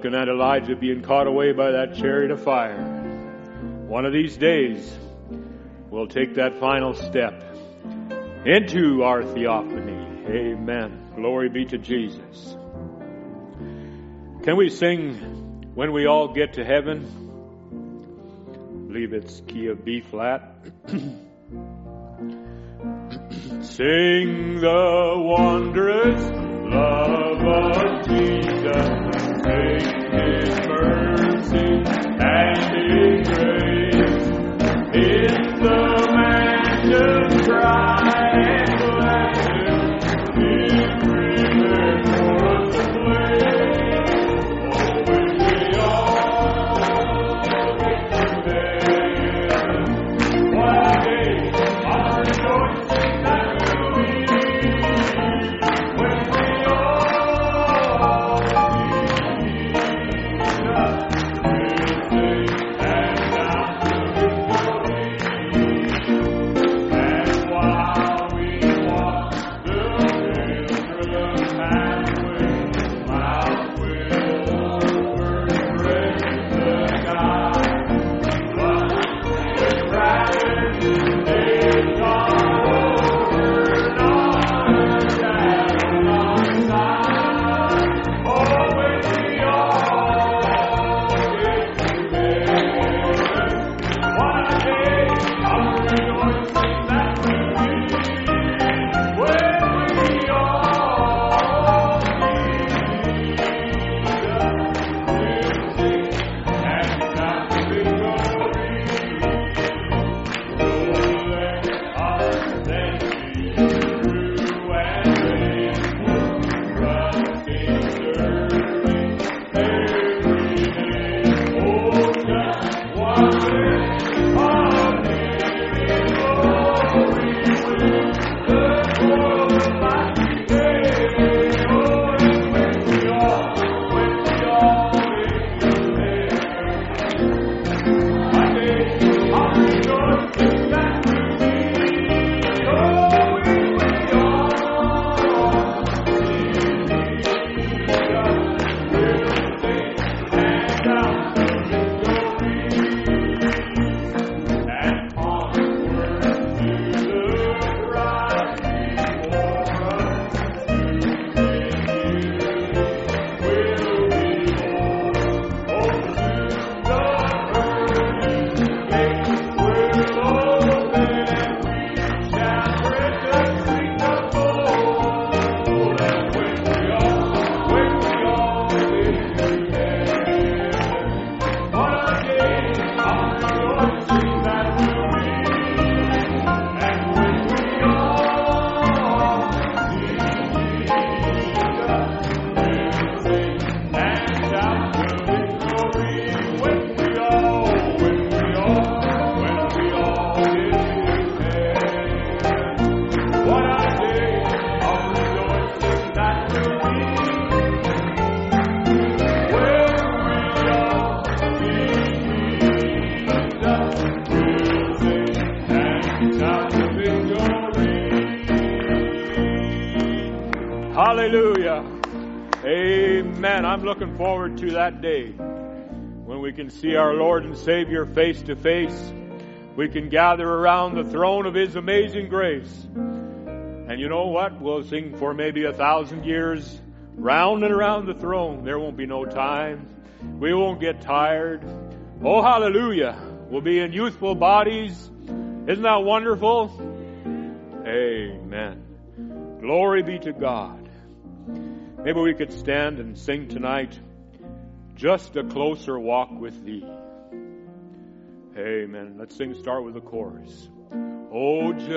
Looking at Elijah being caught away by that chariot of fire. One of these days, we'll take that final step into our theophany. Amen. Glory be to Jesus. Can we sing when we all get to heaven? I believe it's key of B flat. Sing the wondrous love of Jesus. Sing to that day when we can see our Lord and Savior face to face. We can gather around the throne of His amazing grace. And you know what? We'll sing for maybe a thousand years round and around the throne. There won't be no time. We won't get tired. Oh, hallelujah. We'll be in youthful bodies. Isn't that wonderful? Amen. Glory be to God. Maybe we could stand and sing tonight. Just a closer walk with thee. Amen. Let's sing, start with the chorus. Oh, just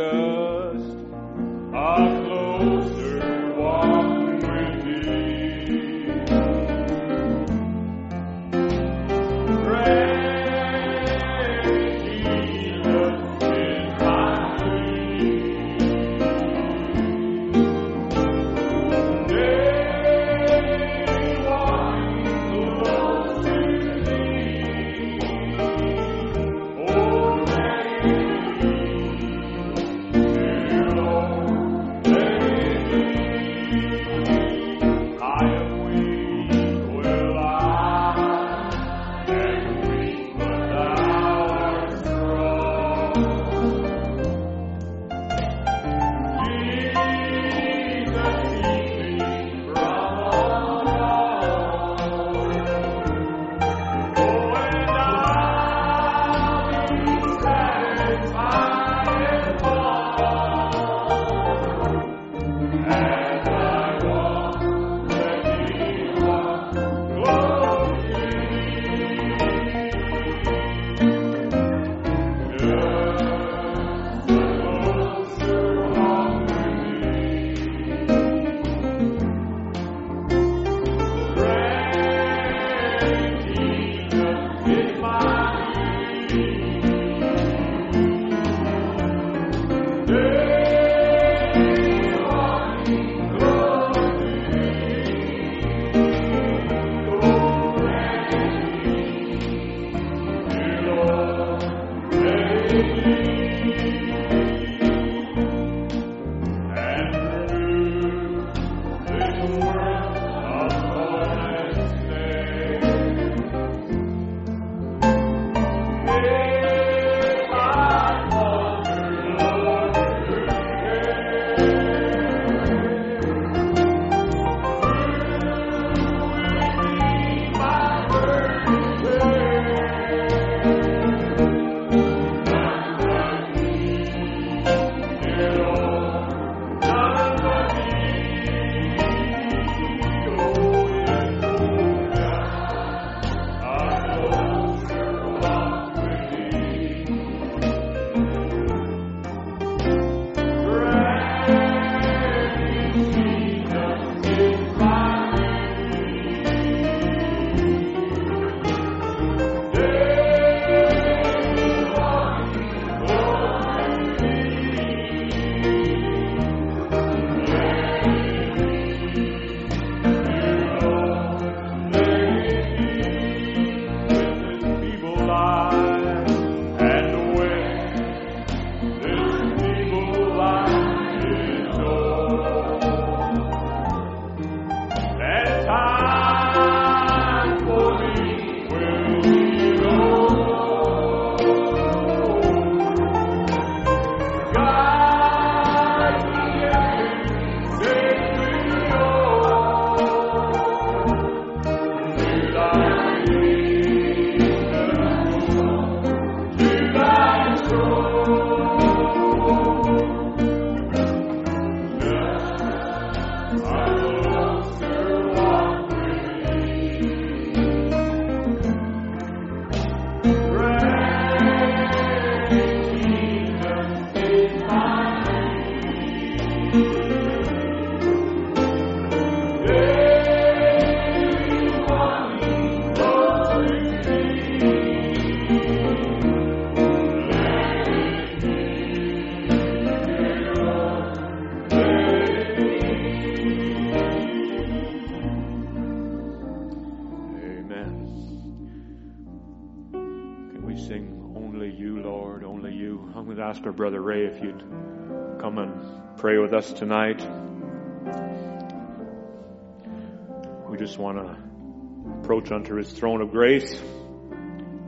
a closer walk with thee. Praise with us tonight. We just want to approach unto his throne of grace.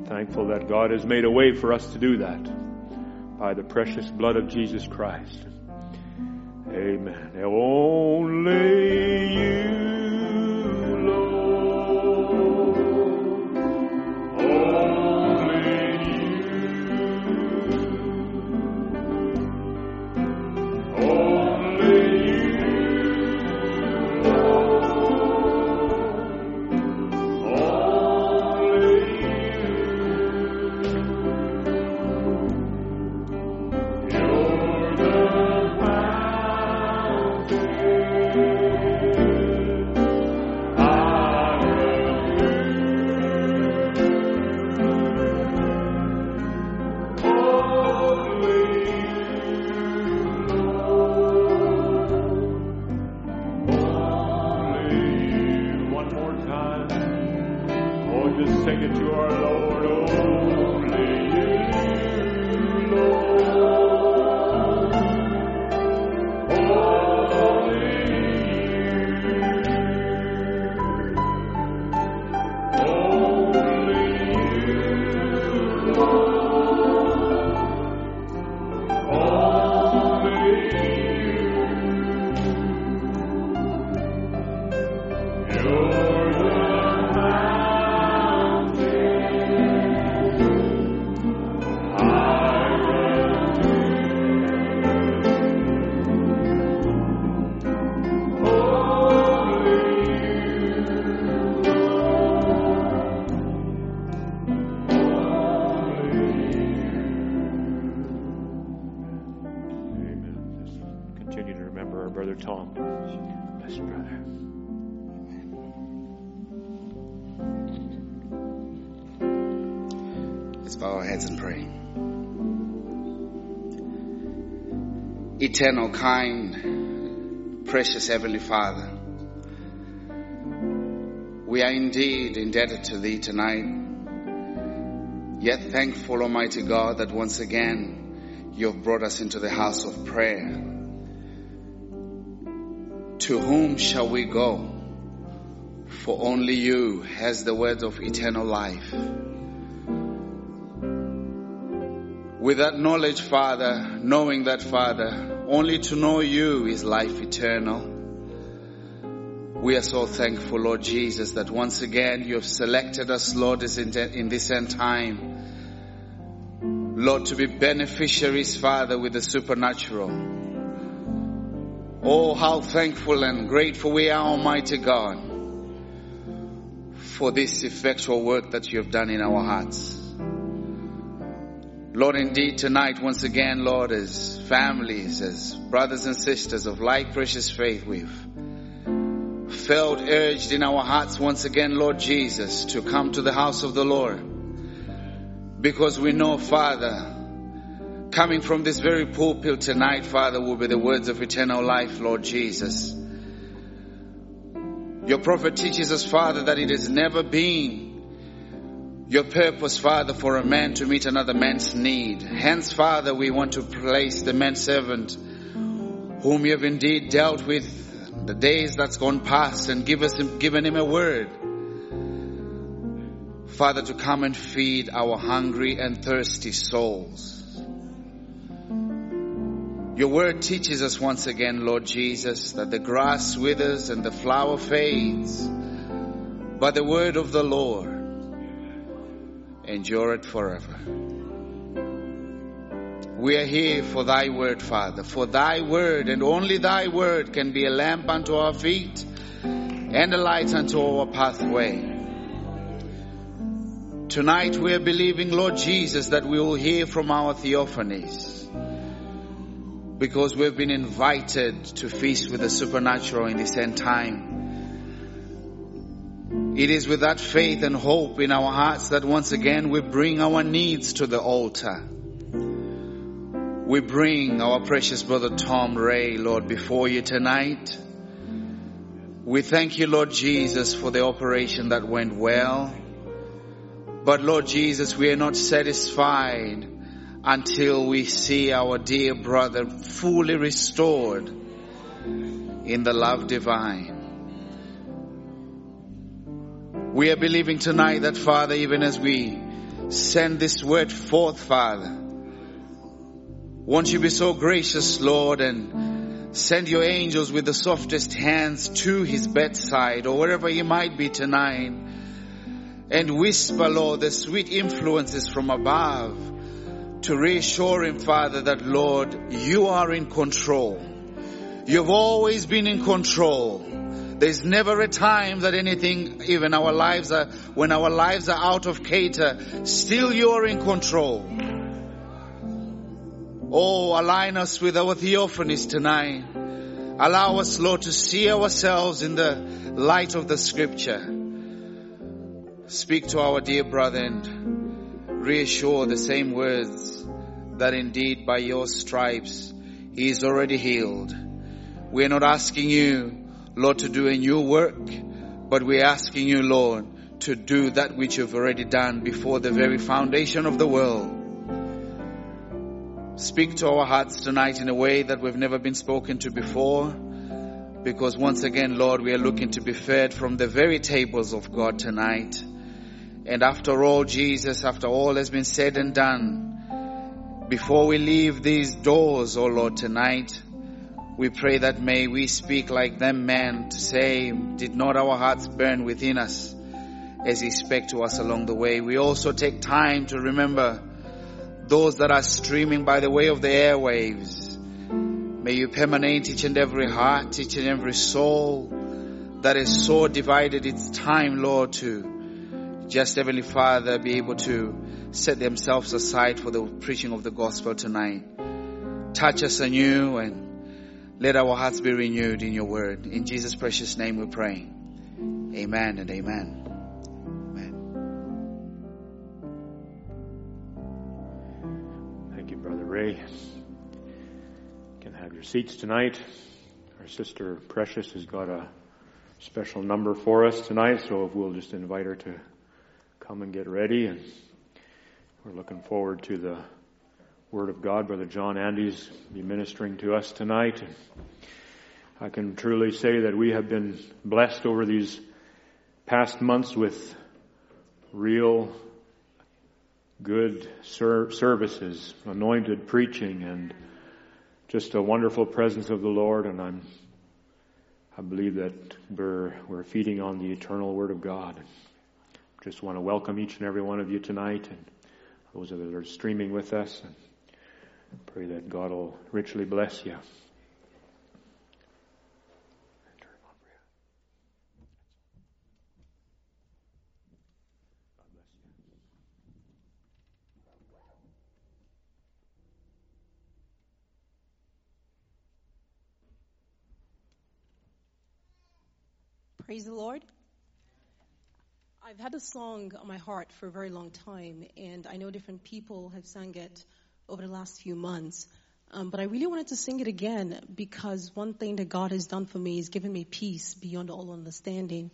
Thankful that God has made a way for us to do that by the precious blood of Jesus Christ. Amen. Only Lord. Eternal, kind, precious Heavenly Father, we are indeed indebted to Thee tonight. Yet thankful, Almighty God, that once again You have brought us into the house of prayer. To whom shall we go? For only You has the words of eternal life. With that knowledge, Father, knowing that, Father, only to know you is life eternal. We are so thankful, Lord Jesus, that once again you have selected us, Lord, in this end time. Lord, to be beneficiaries, Father, with the supernatural. Oh, how thankful and grateful we are, Almighty God, for this effectual work that you have done in our hearts. Lord, indeed, tonight, once again, Lord, as families, as brothers and sisters of like precious faith, we've felt urged in our hearts once again, Lord Jesus, to come to the house of the Lord. Because we know, Father, coming from this very pulpit tonight, Father, will be the words of eternal life, Lord Jesus. Your prophet teaches us, Father, that it has never been your purpose, Father, for a man to meet another man's need. Hence, Father, we want to place the man servant whom you have indeed dealt with the days that's gone past and give us, given him a word. Father, to come and feed our hungry and thirsty souls. Your word teaches us once again, Lord Jesus, that the grass withers and the flower fades, but the word of the Lord endureth forever. We are here for thy word, Father, for thy word and only thy word can be a lamp unto our feet and a light unto our pathway. Tonight we are believing, Lord Jesus, that we will hear from our theophanies because we've been invited to feast with the supernatural in this end time. It is with that faith and hope in our hearts that once again we bring our needs to the altar. We bring our precious brother Tom Ray, Lord, before you tonight. We thank you, Lord Jesus, for the operation that went well. But Lord Jesus, we are not satisfied until we see our dear brother fully restored in the love divine. We are believing tonight that Father, even as we send this word forth, Father, won't you be so gracious, Lord, and send your angels with the softest hands to his bedside or wherever he might be tonight and whisper, Lord, the sweet influences from above to reassure him, Father, that Lord, you are in control. You've always been in control. There's never a time that anything, even our lives are, when our lives are out of cater, still you're in control. Oh, align us with our theophanies tonight. Allow us, Lord, to see ourselves in the light of the scripture. Speak to our dear brother and reassure the same words that indeed by your stripes he is already healed. We're not asking you, Lord, to do a new work, but we're asking you, Lord, to do that which you've already done before the very foundation of the world. Speak to our hearts tonight in a way that we've never been spoken to before. Because once again, Lord, we are looking to be fed from the very tables of God tonight. And after all, Jesus, after all has been said and done, before we leave these doors, oh Lord, tonight, we pray that may we speak like them men to say, did not our hearts burn within us as he spake to us along the way? We also take time to remember those that are streaming by the way of the airwaves. May you permeate each and every heart, each and every soul that is so divided. It's time, Lord, to just Heavenly Father be able to set themselves aside for the preaching of the gospel tonight. Touch us anew and let our hearts be renewed in your word. In Jesus' precious name we pray. Amen and amen. Amen. Thank you, Brother Ray. You can have your seats tonight. Our sister Precious has got a special number for us tonight, so we'll just invite her to come and get ready. And we're looking forward to the Word of God. Brother John Andy's be ministering to us tonight. I can truly say that we have been blessed over these past months with real good ser- services, anointed preaching, and just a wonderful presence of the Lord. And I'm, I believe that we're we're feeding on the eternal Word of God. Just want to welcome each and every one of you tonight, and those that are streaming with us, pray that God will richly bless you. Praise the Lord. I've had a song on my heart for a very long time, and I know different people have sung it over the last few months. Um, but I really wanted to sing it again because one thing that God has done for me is given me peace beyond all understanding.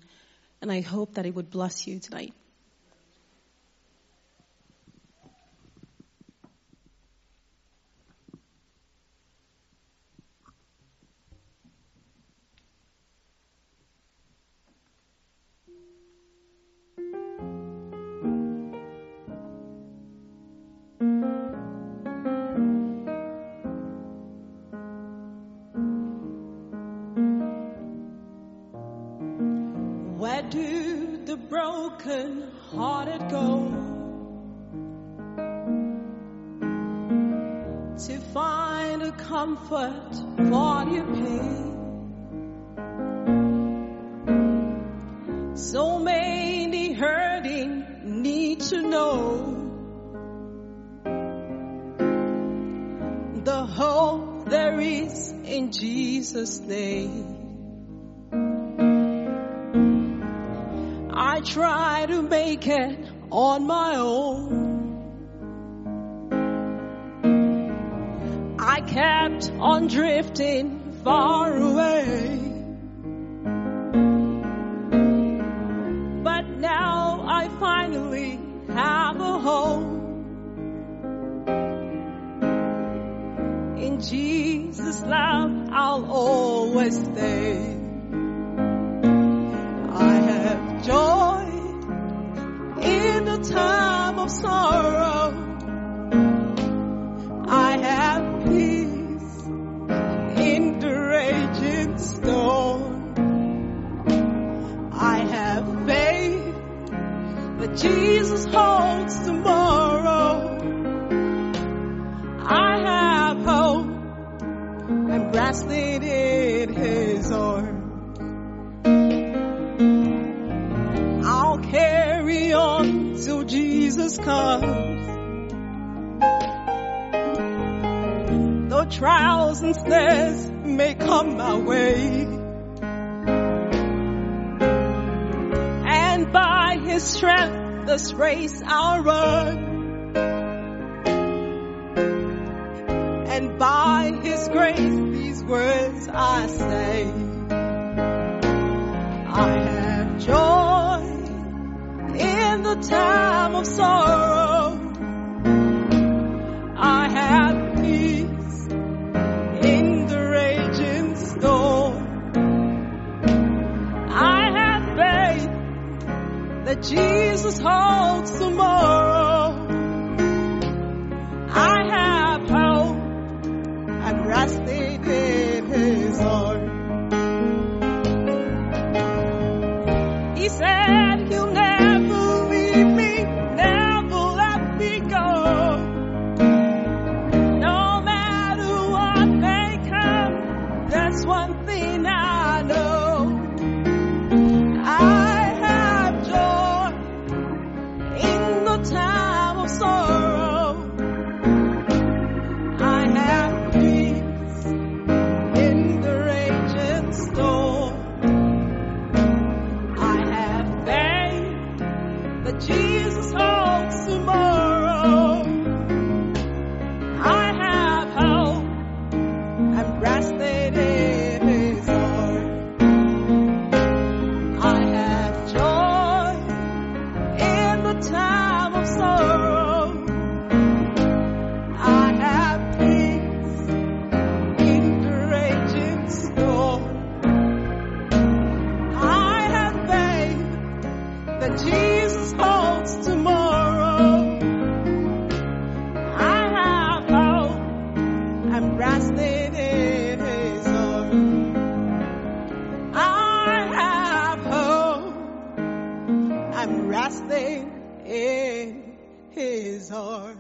And I hope that it would bless you tonight. Where do the broken hearted go to find a comfort for your pain? So many hurting need to know the hope there is in Jesus' name. I try to make it on my own. I kept on drifting far away. But now I finally have a home. In Jesus' love, I'll always stay. Sorrow. I have peace in the raging storm. I have faith that Jesus holds tomorrow. I have hope. I'm resting in Jesus comes. Though trials and snares may come my way. And by His strength, this race I'll run. And by His grace, these words I say. The time of sorrow. I have peace in the raging storm. I have faith that Jesus holds tomorrow. I'm resting in His arms.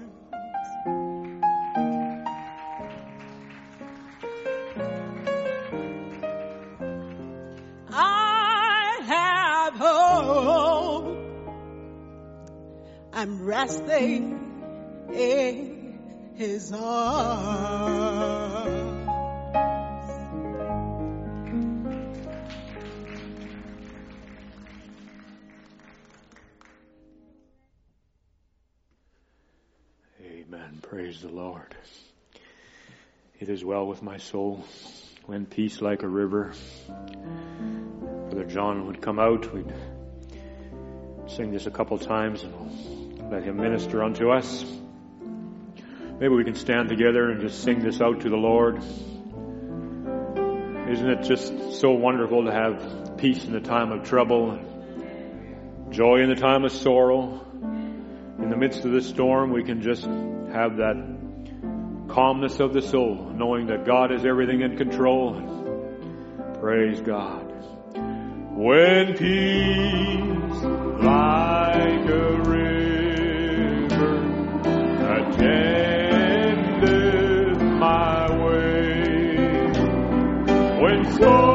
I have hope. I'm resting in His arms. The Lord. It is well with my soul. When peace like a river. Brother John would come out. We'd sing this a couple times and let him minister unto us. Maybe we can stand together and just sing this out to the Lord. Isn't it just so wonderful to have peace in the time of trouble, joy in the time of sorrow? In the midst of the storm, we can just have that calmness of the soul, knowing that God is everything in control. Praise God. When peace like a river attendeth my way, when sorrows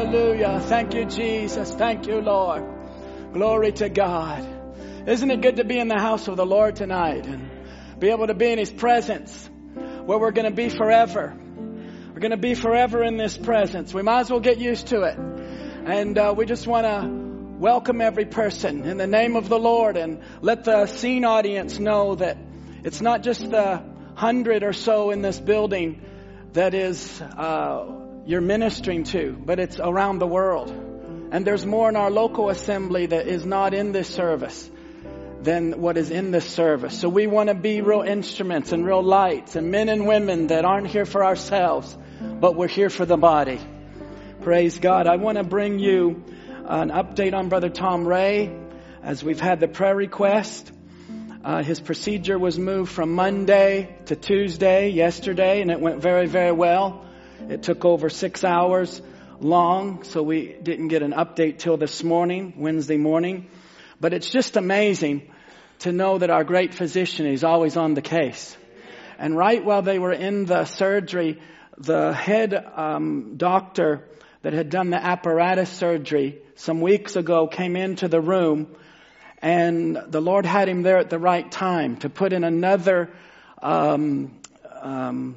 Hallelujah. Thank you, Jesus. Thank you, Lord. Glory to God. Isn't it good to be in the house of the Lord tonight and be able to be in His presence where we're going to be forever? We're going to be forever in this presence. We might as well get used to it. And uh, we just want to welcome every person in the name of the Lord and let the scene audience know that it's not just the hundred or so in this building that is uh, you're ministering to, but it's around the world. And there's more in our local assembly that is not in this service than what is in this service. So we want to be real instruments and real lights and men and women that aren't here for ourselves, but we're here for the body. Praise God. I want to bring you an update on Brother Tom Ray as we've had the prayer request. Uh, his procedure was moved from Monday to Tuesday yesterday, and it went very, very well. It took over six hours long, so we didn't get an update till this morning, Wednesday morning. But it's just amazing to know that our great physician is always on the case. And right while they were in the surgery, the head um, doctor that had done the apparatus surgery some weeks ago came into the room and the Lord had him there at the right time to put in another um, um,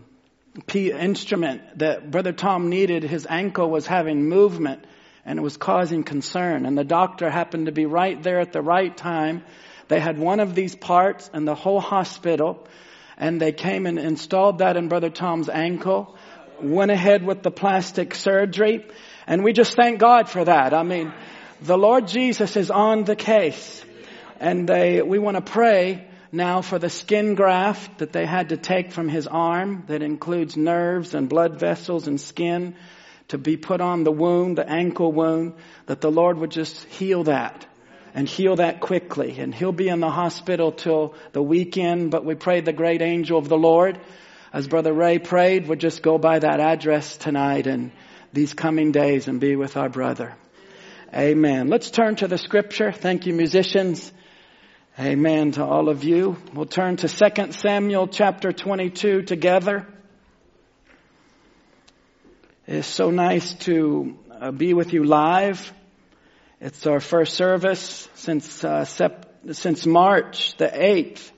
instrument that Brother Tom needed. His ankle was having movement and it was causing concern. And the doctor happened to be right there at the right time. They had one of these parts in the whole hospital and they came and installed that in Brother Tom's ankle, went ahead with the plastic surgery, and we just thank God for that. I mean, the Lord Jesus is on the case. And they, we want to pray now for the skin graft that they had to take from his arm that includes nerves and blood vessels and skin to be put on the wound, the ankle wound, that the Lord would just heal that and heal that quickly. And he'll be in the hospital till the weekend, but we pray the great angel of the Lord, as Brother Ray prayed, would just go by that address tonight and these coming days and be with our brother. Amen. Let's turn to the scripture. Thank you, musicians. Amen to all of you. We'll turn to 2 Samuel chapter 22 together. It's so nice to uh, be with you live. It's our first service since uh, sep- since March the 8th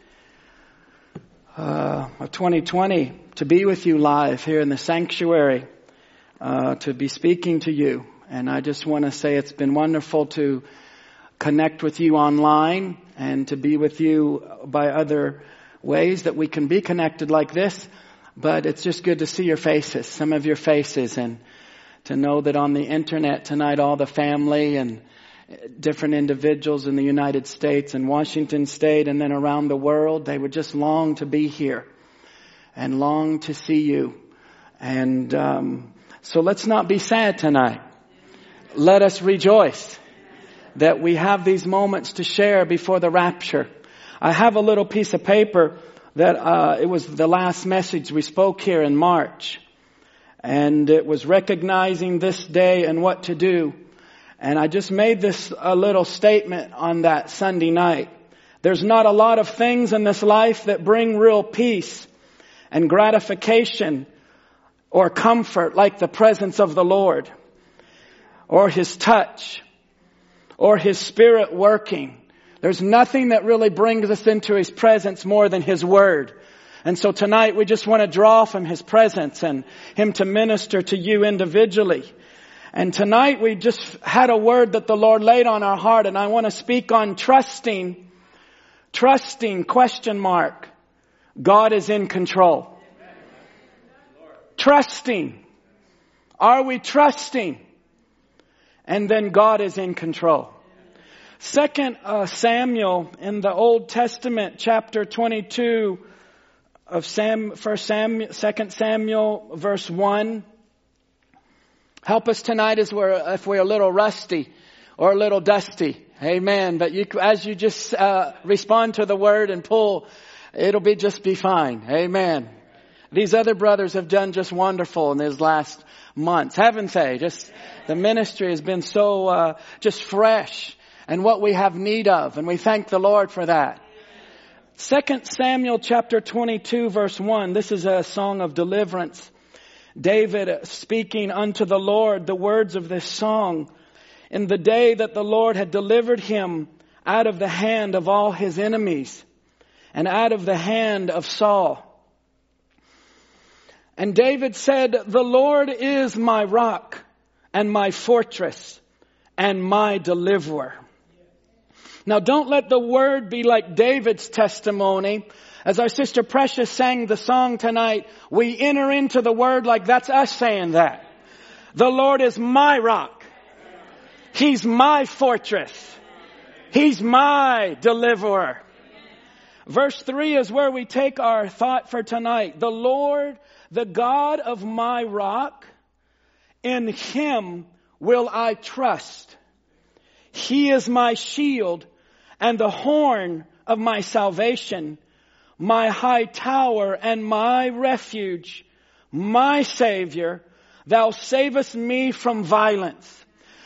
uh, of 2020 to be with you live here in the sanctuary, uh, to be speaking to you. And I just want to say it's been wonderful to connect with you online and to be with you by other ways that we can be connected like this. But it's just good to see your faces, some of your faces, and to know that on the internet tonight, all the family and different individuals in the United States and Washington State and then around the world, they would just long to be here and long to see you. And um, so let's not be sad tonight. Let us rejoice that we have these moments to share before the rapture. I have a little piece of paper that uh, it was the last message we spoke here in March, and it was recognizing this day and what to do. And I just made this a little statement on that Sunday night. There's not a lot of things in this life that bring real peace and gratification or comfort like the presence of the Lord. or His touch or His Spirit working. There's nothing that really brings us into His presence more than His Word. And so tonight we just want to draw from His presence and Him to minister to you individually. And tonight we just had a word that the Lord laid on our heart and I want to speak on trusting, trusting question mark. God is in control. Trusting. Are we trusting? And then God is in control. Second uh, Samuel in the Old Testament, chapter 22 of Sam, First Samuel, Second Samuel, verse 1. Help us tonight as we're, if we're a little rusty or a little dusty. Amen. But you, as you just uh, respond to the word and pull, it'll be just be fine. Amen. These other brothers have done just wonderful in these last months, haven't they? Just the ministry has been so uh, just fresh and what we have need of, and we thank the Lord for that. Second Samuel chapter 22 verse 1. This is a song of deliverance. David speaking unto the Lord the words of this song in the day that the Lord had delivered him out of the hand of all his enemies and out of the hand of Saul. And David said, the Lord is my rock and my fortress and my deliverer. Now don't let the word be like David's testimony. As our sister Precious sang the song tonight, we enter into the word like that's us saying that. The Lord is my rock. He's my fortress. He's my deliverer. Verse three is where we take our thought for tonight. The Lord, the God of my rock, in Him will I trust. He is my shield and the horn of my salvation, my high tower and my refuge, my savior, thou savest me from violence.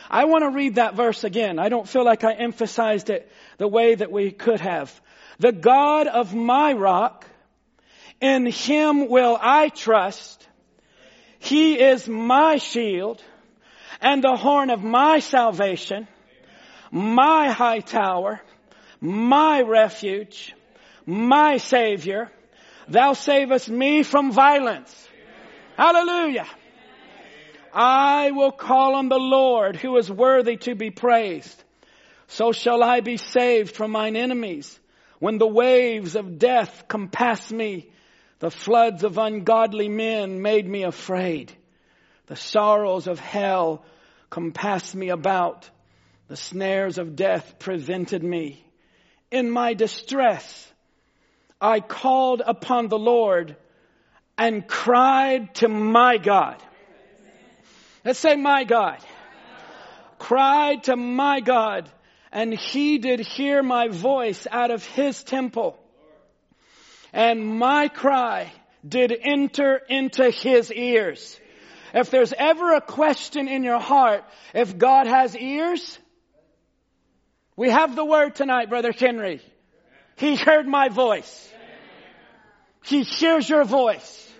I want to read that verse again. I don't feel like I emphasized it the way that we could have. The God of my rock, in him will I trust. He is my shield and the horn of my salvation, my high tower, my refuge, my savior. Thou savest me from violence. Hallelujah. I will call on the Lord who is worthy to be praised. So shall I be saved from mine enemies. When the waves of death compass me, the floods of ungodly men made me afraid. The sorrows of hell compassed me about. The snares of death prevented me. In my distress, I called upon the Lord and cried to my God. Let's say my God. Cried to my God and he did hear my voice out of his temple. And my cry did enter into his ears. If there's ever a question in your heart, if God has ears, we have the word tonight, Brother Henry. He heard my voice. He hears your voice.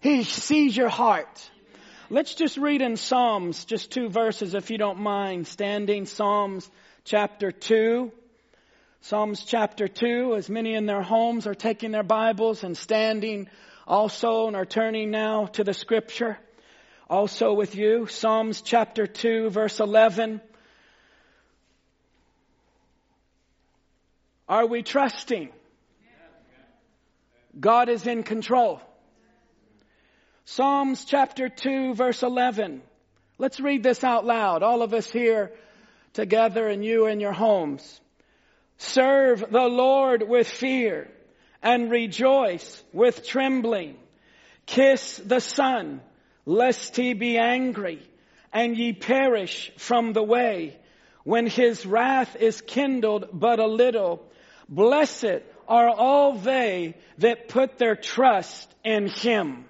He sees your heart. Let's just read in Psalms, just two verses if you don't mind, standing Psalms chapter 2. Psalms chapter 2, as many in their homes are taking their Bibles and standing also and are turning now to the scripture. Also with you, Psalms chapter 2 verse 11. Are we trusting? God is in control. Psalms chapter 2 verse 11. Let's read this out loud. All of us here together and you in your homes. Serve the Lord with fear and rejoice with trembling. Kiss the Son, lest he be angry and ye perish from the way when his wrath is kindled but a little. Blessed are all they that put their trust in him.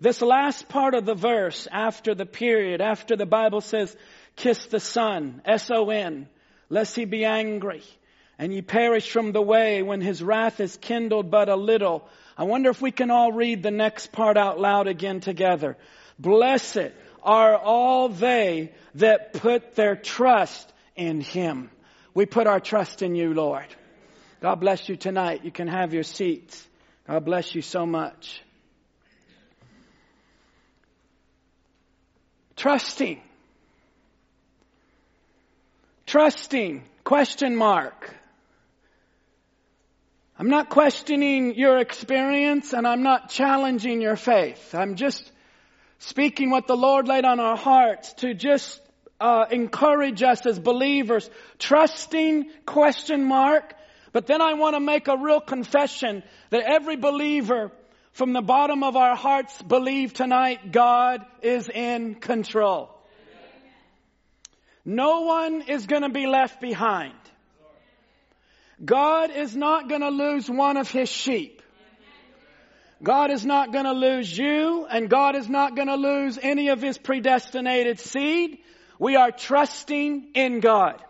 This last part of the verse after the period, after the Bible says, kiss the Son, S-O-N, lest he be angry and ye perish from the way when his wrath is kindled but a little. I wonder if we can all read the next part out loud again together. Blessed are all they that put their trust in Him. We put our trust in you, Lord. God bless you tonight. You can have your seats. God bless you so much. Trusting. Trusting. Question mark. I'm not questioning your experience and I'm not challenging your faith. I'm just speaking what the Lord laid on our hearts to just uh, encourage us as believers. Trusting, question mark. But then I want to make a real confession that every believer from the bottom of our hearts believe tonight God is in control. No one is going to be left behind. God is not going to lose one of his sheep. God is not going to lose you and God is not going to lose any of his predestinated seed. We are trusting in God.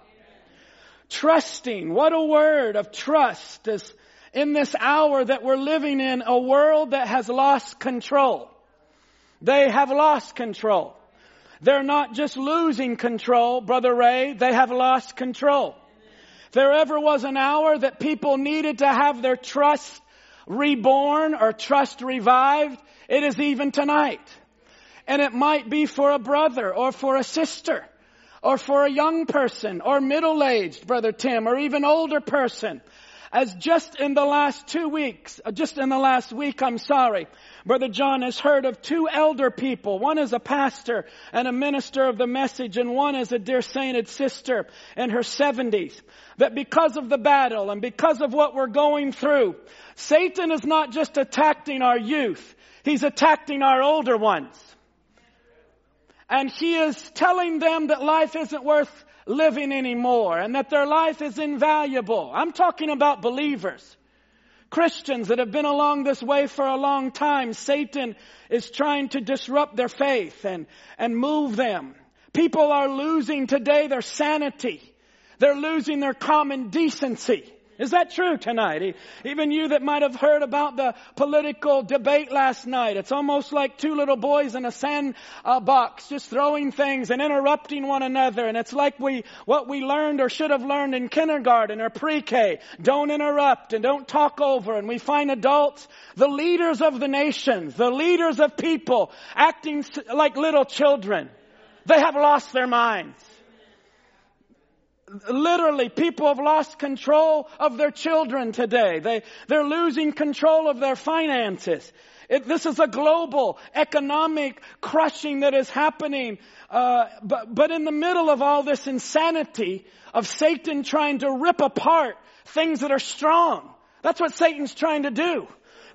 Trusting. What a word of trust is in this hour that we're living in a world that has lost control. They have lost control. They're not just losing control, Brother Ray, they have lost control. There ever was an hour that people needed to have their trust reborn or trust revived, it is even tonight. And it might be for a brother or for a sister or for a young person or middle-aged, Brother Tim, or even older person. As just in the last two weeks, uh, just in the last week, I'm sorry, Brother John has heard of two elder people. One is a pastor and a minister of the message, and one is a dear sainted sister in her 70s. That because of the battle and because of what we're going through, Satan is not just attacking our youth, he's attacking our older ones. And he is telling them that life isn't worth living anymore and that their life is invaluable. I'm talking about believers. Christians that have been along this way for a long time, Satan is trying to disrupt their faith and, and move them. People are losing today their sanity. They're losing their common decency. Is that true tonight? Even you that might have heard about the political debate last night. It's almost like two little boys in a sand uh, just throwing things and interrupting one another. And it's like we, what we learned or should have learned in kindergarten or pre-K. Don't interrupt and don't talk over. And we find adults, the leaders of the nations, the leaders of people acting like little children. They have lost their minds literally people have lost control of their children today. They, they're losing control of their finances. It, this is a global economic crushing that is happening. Uh, but, but in the middle of all this insanity of Satan trying to rip apart things that are strong, that's what Satan's trying to do.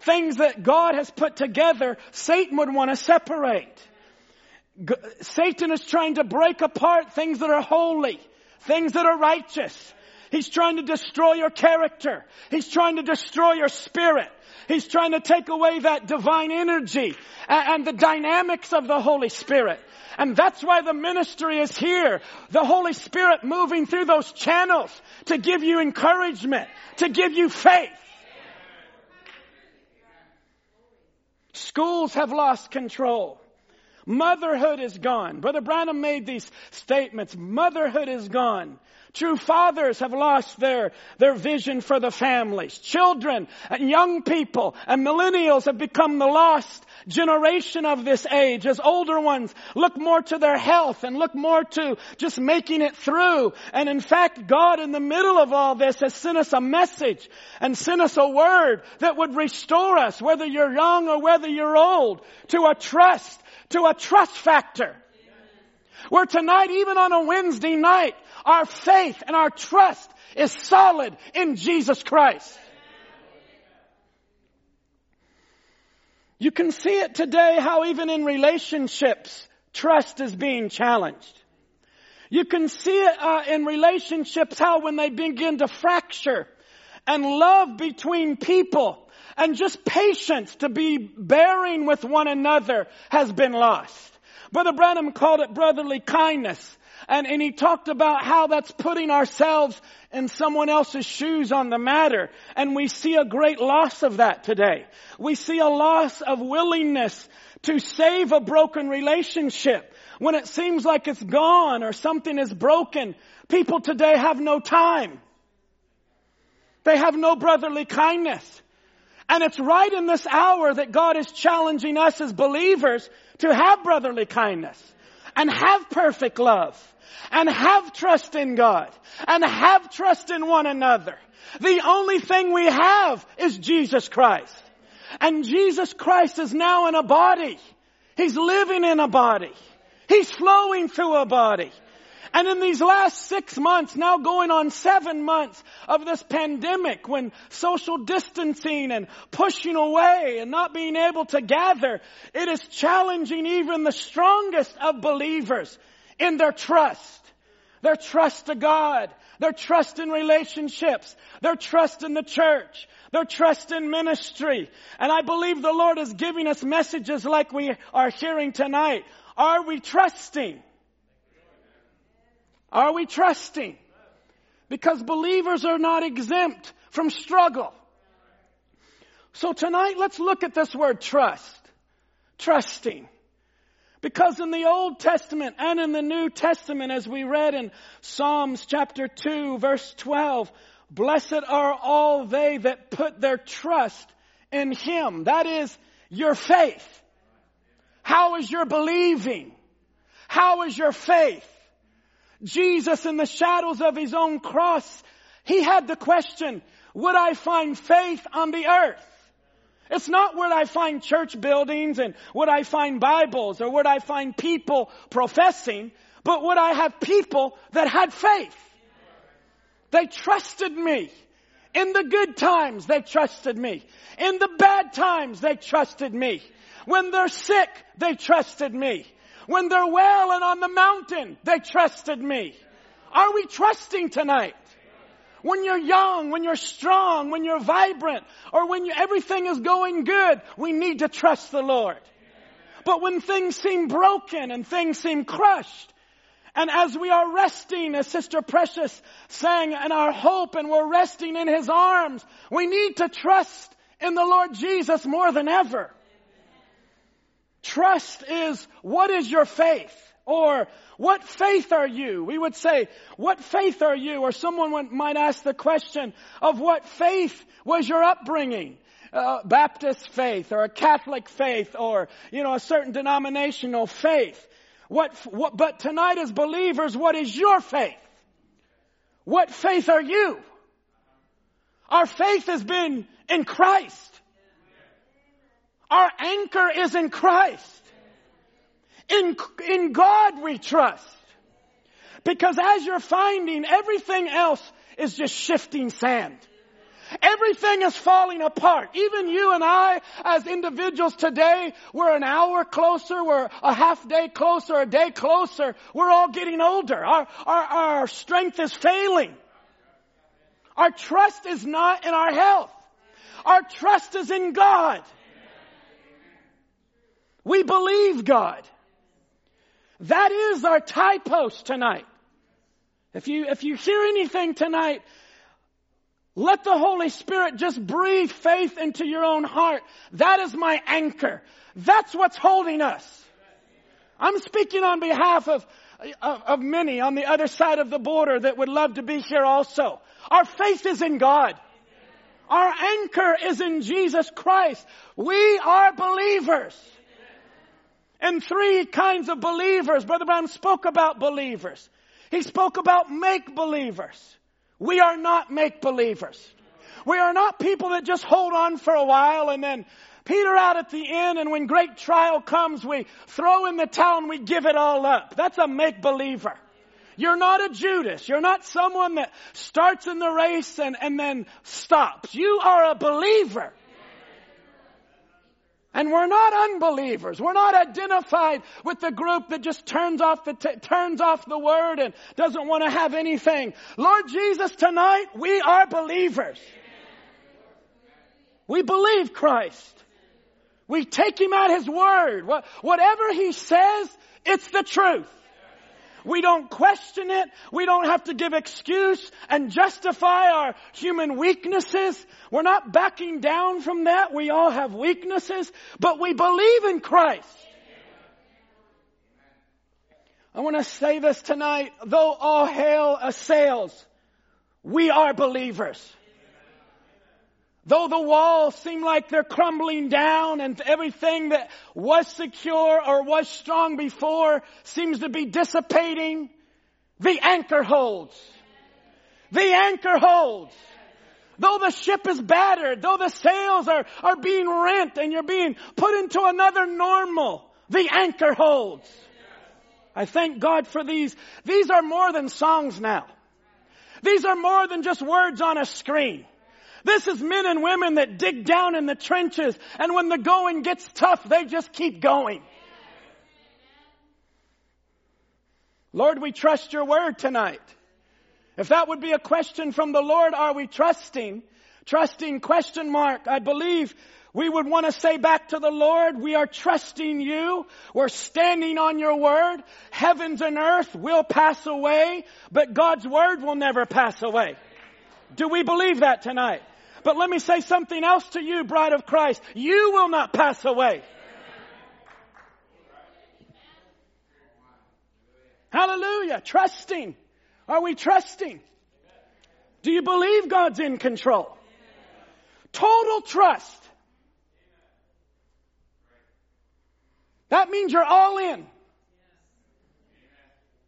Things that God has put together, Satan would want to separate. G- Satan is trying to break apart things that are holy things that are righteous. He's trying to destroy your character. He's trying to destroy your spirit. He's trying to take away that divine energy and, the dynamics of the Holy Spirit. And that's why the ministry is here. The Holy Spirit moving through those channels to give you encouragement, to give you faith. Schools have lost control. Motherhood is gone. Brother Branham made these statements. Motherhood is gone. True fathers have lost their, their vision for the families. Children and young people and millennials have become the lost generation of this age as older ones look more to their health and look more to just making it through. And in fact, God in the middle of all this has sent us a message and sent us a word that would restore us, whether you're young or whether you're old, to a trust to a trust factor. Where tonight, even on a Wednesday night, our faith and our trust is solid in Jesus Christ. You can see it today how even in relationships, trust is being challenged. You can see it uh, in relationships how when they begin to fracture and love between people and just patience to be bearing with one another has been lost. Brother Branham called it brotherly kindness. And, and he talked about how that's putting ourselves in someone else's shoes on the matter. And we see a great loss of that today. We see a loss of willingness to save a broken relationship. When it seems like it's gone or something is broken, people today have no time. They have no brotherly kindness. And it's right in this hour that God is challenging us as believers to have brotherly kindness and have perfect love and have trust in God and have trust in one another. The only thing we have is Jesus Christ. And Jesus Christ is now in a body. He's living in a body. He's flowing through a body. And in these last six months, now going on seven months of this pandemic, when social distancing and pushing away and not being able to gather, it is challenging even the strongest of believers in their trust. Their trust to God, their trust in relationships, their trust in the church, their trust in ministry. And I believe the Lord is giving us messages like we are hearing tonight. Are we trusting? Are we trusting? Because believers are not exempt from struggle. So tonight let's look at this word trust. Trusting. Because in the Old Testament and in the New Testament, as we read in Psalms chapter 2 verse 12, blessed are all they that put their trust in Him. That is your faith. How is your believing? How is your faith? Jesus in the shadows of His own cross, He had the question, would I find faith on the earth? It's not where I find church buildings and would I find Bibles or would I find people professing, but would I have people that had faith? They trusted me. In the good times, they trusted me. In the bad times, they trusted me. When they're sick, they trusted me. When they're well and on the mountain, they trusted me. Are we trusting tonight? When you're young, when you're strong, when you're vibrant, or when you, everything is going good, we need to trust the Lord. But when things seem broken and things seem crushed, and as we are resting, as Sister Precious sang, in our hope and we're resting in His arms, we need to trust in the Lord Jesus more than ever. Trust is, what is your faith? Or, what faith are you? We would say, what faith are you? Or someone might ask the question of what faith was your upbringing? Uh, Baptist faith or a Catholic faith or, you know, a certain denominational faith. What, what, but tonight as believers, what is your faith? What faith are you? Our faith has been in Christ. Our anchor is in Christ. In, in God we trust. Because as you're finding, everything else is just shifting sand. Everything is falling apart. Even you and I, as individuals today, we're an hour closer, we're a half day closer, a day closer. We're all getting older. Our, our, our strength is failing. Our trust is not in our health. Our trust is in God. We believe God. That is our tie post tonight. If you, if you hear anything tonight, let the Holy Spirit just breathe faith into your own heart. That is my anchor. That's what's holding us. I'm speaking on behalf of, of, of, many on the other side of the border that would love to be here also. Our faith is in God. Our anchor is in Jesus Christ. We are believers and three kinds of believers. Brother Branham spoke about believers. He spoke about make believers. We are not make believers. We are not people that just hold on for a while and then peter out at the end and when great trial comes we throw in the towel and we give it all up. That's a make believer. You're not a Judas. You're not someone that starts in the race and, and then stops. You are a believer. And we're not unbelievers. We're not identified with the group that just turns off the, t- turns off the word and doesn't want to have anything. Lord Jesus, tonight we are believers. We believe Christ. We take Him at His word. Whatever He says, it's the truth. We don't question it. We don't have to give excuse and justify our human weaknesses. We're not backing down from that. We all have weaknesses, but we believe in Christ. I want to say this tonight. Though all hail assails, we are believers. Though the walls seem like they're crumbling down and everything that was secure or was strong before seems to be dissipating, the anchor holds. The anchor holds. Though the ship is battered, though the sails are, are being rent and you're being put into another normal, the anchor holds. I thank God for these. These are more than songs now. These are more than just words on a screen. This is men and women that dig down in the trenches and when the going gets tough, they just keep going. Lord, we trust your word tonight. If that would be a question from the Lord, are we trusting? Trusting question mark. I believe we would want to say back to the Lord, we are trusting you. We're standing on your word. Heavens and earth will pass away, but God's word will never pass away. Do we believe that tonight? But let me say something else to you, bride of Christ. You will not pass away. Hallelujah. Trusting. Are we trusting? Do you believe God's in control? Total trust. That means you're all in.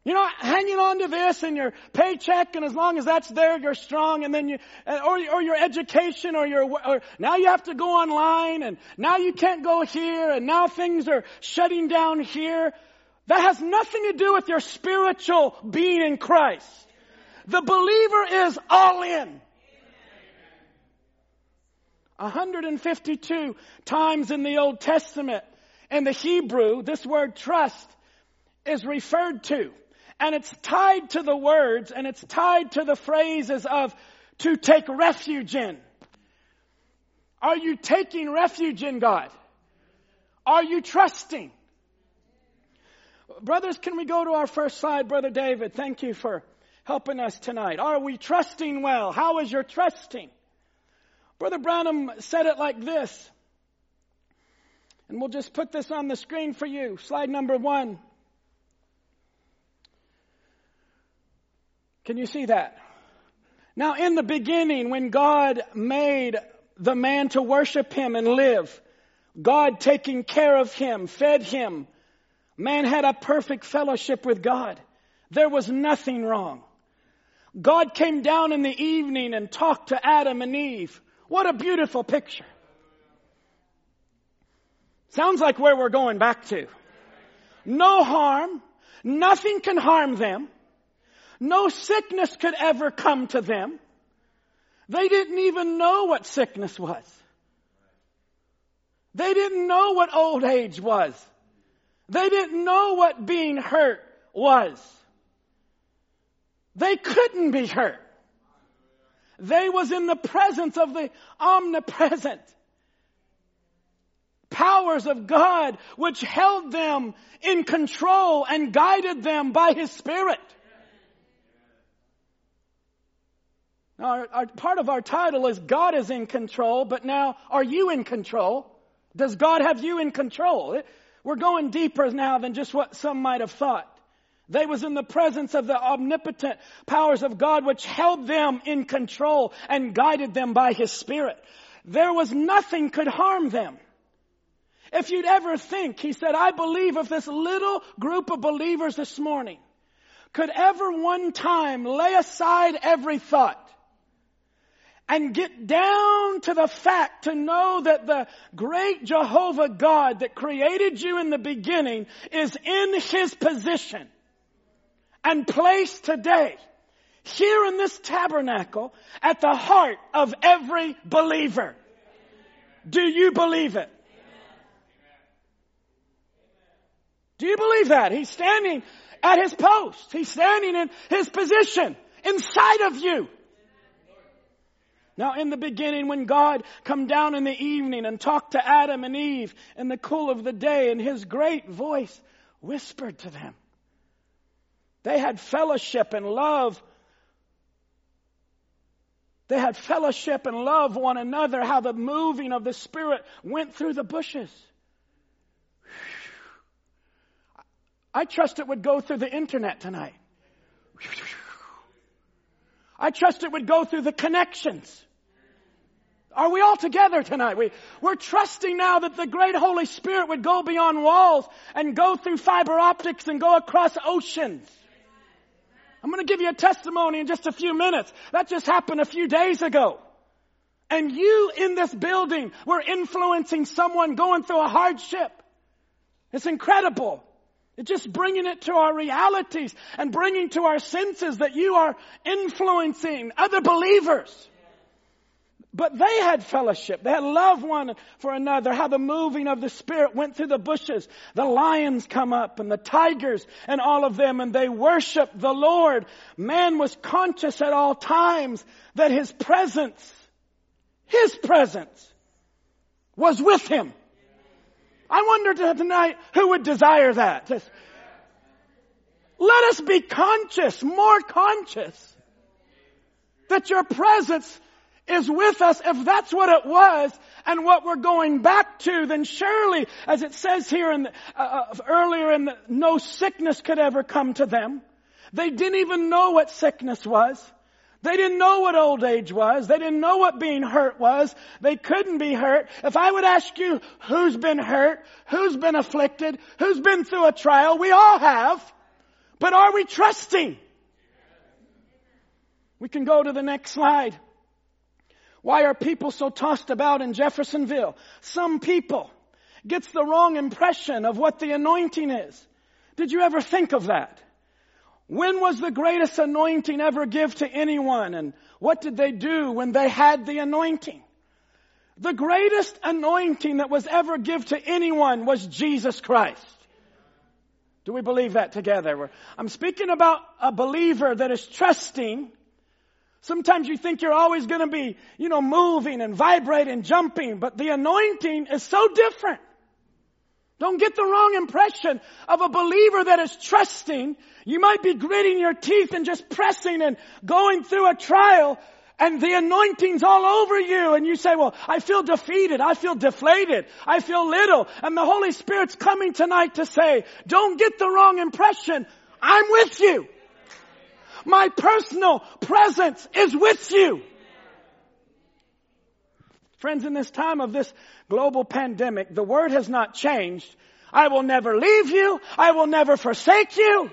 You're not hanging on to this and your paycheck, and as long as that's there, you're strong. And then you, or, or your education, or your, or now you have to go online, and now you can't go here, and now things are shutting down here. That has nothing to do with your spiritual being in Christ. The believer is all in. 152 times in the Old Testament, in the Hebrew, this word trust is referred to. And it's tied to the words and it's tied to the phrases of to take refuge in. Are you taking refuge in God? Are you trusting? Brothers, can we go to our first slide, Brother David? Thank you for helping us tonight. Are we trusting well? How is your trusting? Brother Branham said it like this. And we'll just put this on the screen for you. Slide number one. Can you see that? Now, in the beginning, when God made the man to worship him and live, God taking care of him, fed him, man had a perfect fellowship with God. There was nothing wrong. God came down in the evening and talked to Adam and Eve. What a beautiful picture. Sounds like where we're going back to. No harm. Nothing can harm them. No sickness could ever come to them. They didn't even know what sickness was. They didn't know what old age was. They didn't know what being hurt was. They couldn't be hurt. They was in the presence of the omnipresent powers of God which held them in control and guided them by His Spirit. Now, our, our, part of our title is God is in control, but now are you in control? Does God have you in control? Eh, we're going deeper now than just what some might have thought. They was in the presence of the omnipotent powers of God which held them in control and guided them by His Spirit. There was nothing could harm them. If you'd ever think, he said, I believe if this little group of believers this morning could ever one time lay aside every thought and get down to the fact to know that the great Jehovah God that created you in the beginning is in his position and place today here in this tabernacle at the heart of every believer. Do you believe it? Do you believe that? He's standing at his post. He's standing in his position inside of you. Now in the beginning when God come down in the evening and talked to Adam and Eve in the cool of the day and his great voice whispered to them. They had fellowship and love. They had fellowship and love one another, how the moving of the Spirit went through the bushes. I trust it would go through the internet tonight. I trust it would go through the connections. Are we all together tonight? We, we're trusting now that the great Holy Spirit would go beyond walls and go through fiber optics and go across oceans. I'm going to give you a testimony in just a few minutes. That just happened a few days ago. And you in this building were influencing someone going through a hardship. It's incredible. It's just bringing it to our realities and bringing to our senses that you are influencing other believers. But they had fellowship. They had love one for another. How the moving of the Spirit went through the bushes. The lions come up and the tigers and all of them and they worship the Lord. Man was conscious at all times that His presence, His presence was with him. I wonder tonight who would desire that. Let us be conscious, more conscious that your presence is with us, if that's what it was and what we're going back to, then surely, as it says here in the, uh, uh, earlier in the, no sickness could ever come to them. They didn't even know what sickness was. They didn't know what old age was. They didn't know what being hurt was. They couldn't be hurt. If I would ask you who's been hurt, who's been afflicted, who's been through a trial, we all have. But are we trusting? We can go to the next slide. Why are people so tossed about in Jeffersonville? Some people gets the wrong impression of what the anointing is. Did you ever think of that? When was the greatest anointing ever give to anyone and what did they do when they had the anointing? The greatest anointing that was ever give to anyone was Jesus Christ. Do we believe that together? I'm speaking about a believer that is trusting Sometimes you think you're always going to be, you know, moving and vibrating, jumping, but the anointing is so different. Don't get the wrong impression of a believer that is trusting. You might be gritting your teeth and just pressing and going through a trial and the anointing's all over you and you say, well, I feel defeated. I feel deflated. I feel little. And the Holy Spirit's coming tonight to say, don't get the wrong impression. I'm with you. My personal presence is with you. Friends, in this time of this global pandemic, the word has not changed. I will never leave you. I will never forsake you.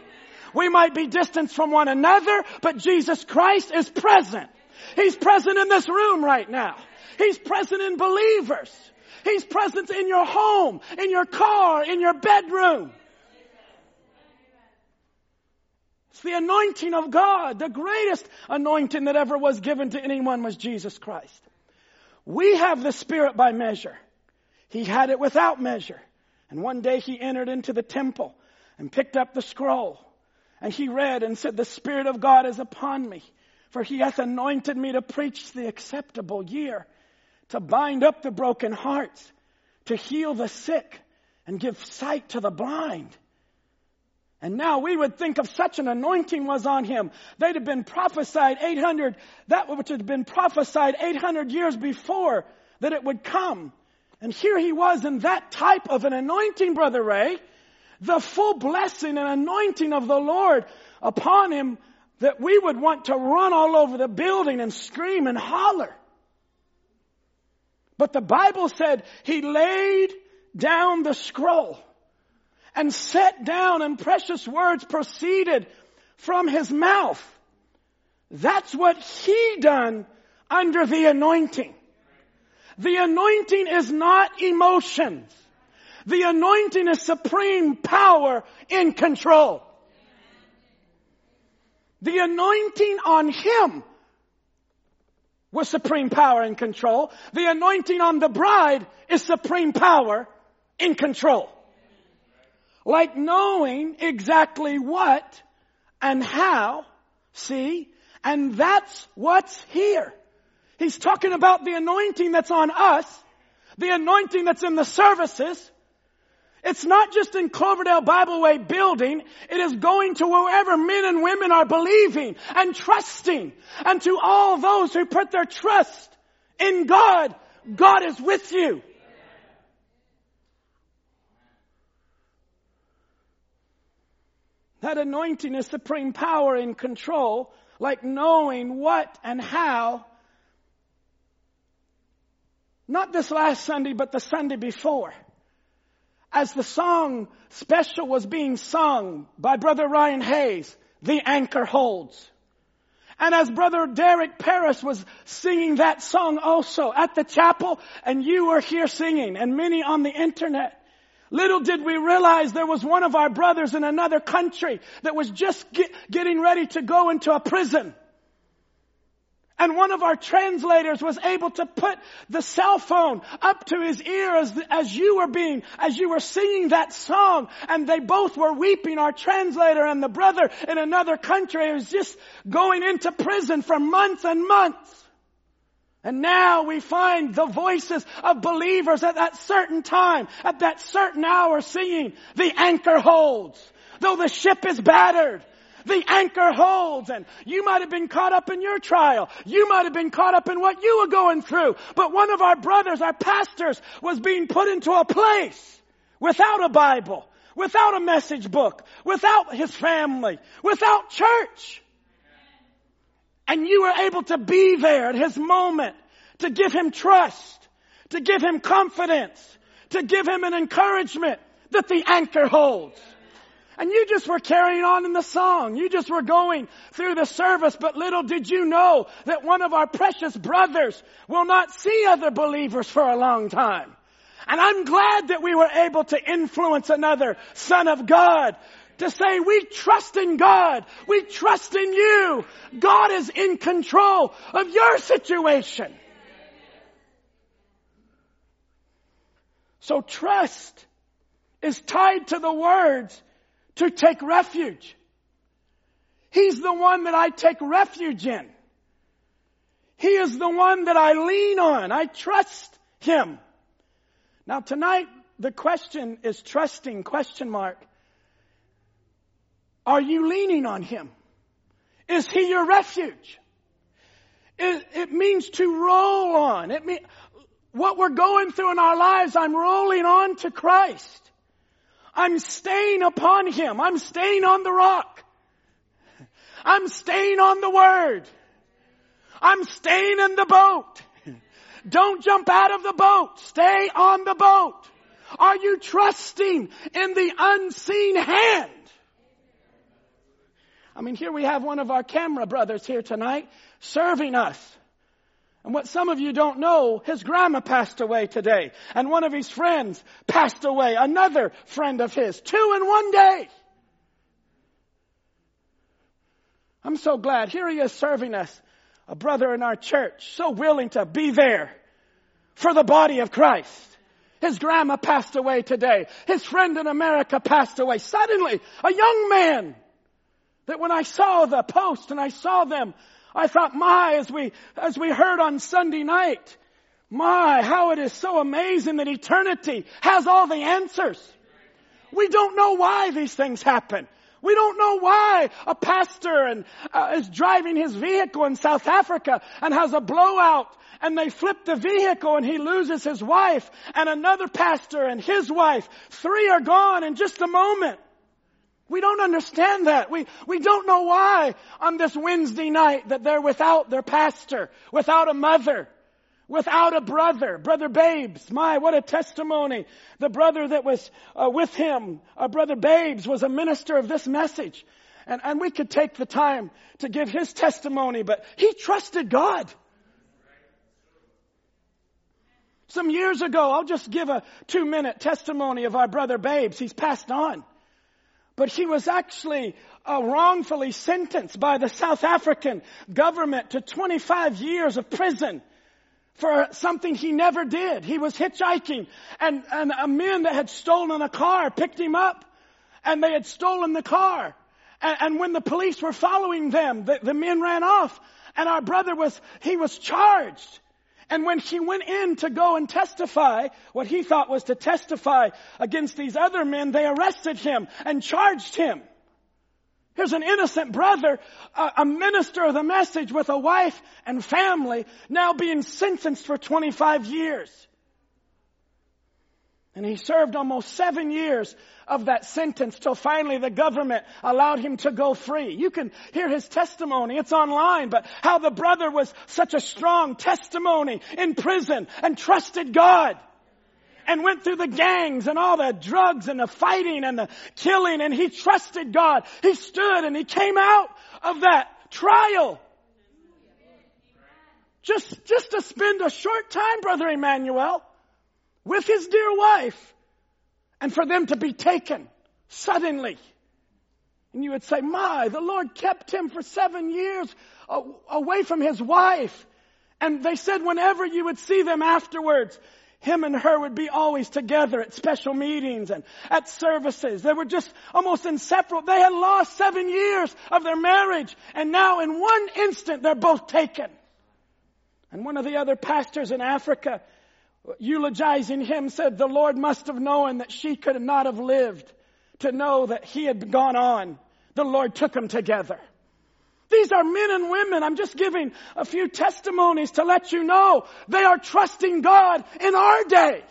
We might be distant from one another, but Jesus Christ is present. He's present in this room right now. He's present in believers. He's present in your home, in your car, in your bedroom. It's the anointing of God. The greatest anointing that ever was given to anyone was Jesus Christ. We have the Spirit by measure. He had it without measure. And one day he entered into the temple and picked up the scroll. And he read and said, The Spirit of God is upon me, for he hath anointed me to preach the acceptable year, to bind up the broken hearts, to heal the sick, and give sight to the blind and now we would think of such an anointing was on him. They'd have been prophesied 800, that which had been prophesied 800 years before that it would come. And here he was in that type of an anointing, Brother Ray. The full blessing and anointing of the Lord upon him that we would want to run all over the building and scream and holler. But the Bible said he laid down the scroll and sat down and precious words proceeded from his mouth. That's what he done under the anointing. The anointing is not emotions. The anointing is supreme power in control. The anointing on him was supreme power in control. The anointing on the bride is supreme power in control. Like knowing exactly what and how, see? And that's what's here. He's talking about the anointing that's on us, the anointing that's in the services. It's not just in Cloverdale Bible Way building. It is going to wherever men and women are believing and trusting. And to all those who put their trust in God, God is with you. That anointing is supreme power and control, like knowing what and how. Not this last Sunday, but the Sunday before. As the song special was being sung by Brother Ryan Hayes, The Anchor Holds. And as Brother Derek Paris was singing that song also at the chapel, and you were here singing, and many on the internet, Little did we realize there was one of our brothers in another country that was just get, getting ready to go into a prison. And one of our translators was able to put the cell phone up to his ear as, as you were being, as you were singing that song. And they both were weeping, our translator and the brother in another country was just going into prison for months and months. And now we find the voices of believers at that certain time, at that certain hour singing, the anchor holds. Though the ship is battered, the anchor holds. And you might have been caught up in your trial. You might have been caught up in what you were going through. But one of our brothers, our pastors, was being put into a place without a Bible, without a message book, without his family, without church. And you were able to be there at his moment to give him trust, to give him confidence, to give him an encouragement that the anchor holds. And you just were carrying on in the song. You just were going through the service, but little did you know that one of our precious brothers will not see other believers for a long time. And I'm glad that we were able to influence another son of God to say, we trust in God. We trust in you. God is in control of your situation. So trust is tied to the words to take refuge. He's the one that I take refuge in. He is the one that I lean on. I trust Him. Now tonight, the question is trusting, question mark. Are you leaning on Him? Is He your refuge? It, it means to roll on. It mean, what we're going through in our lives, I'm rolling on to Christ. I'm staying upon Him. I'm staying on the rock. I'm staying on the Word. I'm staying in the boat. Don't jump out of the boat. Stay on the boat. Are you trusting in the unseen hand? I mean, here we have one of our camera brothers here tonight serving us. And what some of you don't know, his grandma passed away today. And one of his friends passed away. Another friend of his. Two in one day. I'm so glad. Here he is serving us. A brother in our church. So willing to be there for the body of Christ. His grandma passed away today. His friend in America passed away. Suddenly, a young man that when I saw the post and I saw them I thought, my, as we, as we heard on Sunday night, my, how it is so amazing that eternity has all the answers. We don't know why these things happen. We don't know why a pastor and, uh, is driving his vehicle in South Africa and has a blowout and they flip the vehicle and he loses his wife and another pastor and his wife. Three are gone in just a moment. We don't understand that. We, we don't know why on this Wednesday night that they're without their pastor, without a mother, without a brother. Brother Babes, my, what a testimony. The brother that was uh, with him, uh, Brother Babes, was a minister of this message. And, and we could take the time to give his testimony, but he trusted God. Some years ago, I'll just give a two minute testimony of our brother Babes. He's passed on but he was actually uh, wrongfully sentenced by the South African government to 25 years of prison for something he never did. He was hitchhiking and, and a man that had stolen a car picked him up and they had stolen the car. And, and when the police were following them, the, the men ran off and our brother was, he was charged And when he went in to go and testify, what he thought was to testify against these other men, they arrested him and charged him. Here's an innocent brother, a, minister of the message with a wife and family, now being sentenced for 25 years. And he served almost seven years of that sentence till finally the government allowed him to go free. You can hear his testimony. It's online, but how the brother was such a strong testimony in prison and trusted God and went through the gangs and all the drugs and the fighting and the killing and he trusted God. He stood and he came out of that trial. Just, just to spend a short time, Brother Emmanuel, with his dear wife and for them to be taken suddenly. And you would say, my, the Lord kept him for seven years away from his wife. And they said whenever you would see them afterwards, him and her would be always together at special meetings and at services. They were just almost inseparable. They had lost seven years of their marriage and now in one instant they're both taken. And one of the other pastors in Africa, eulogizing him, said the Lord must have known that she could not have lived to know that he had gone on. The Lord took them together. These are men and women. I'm just giving a few testimonies to let you know they are trusting God in our day.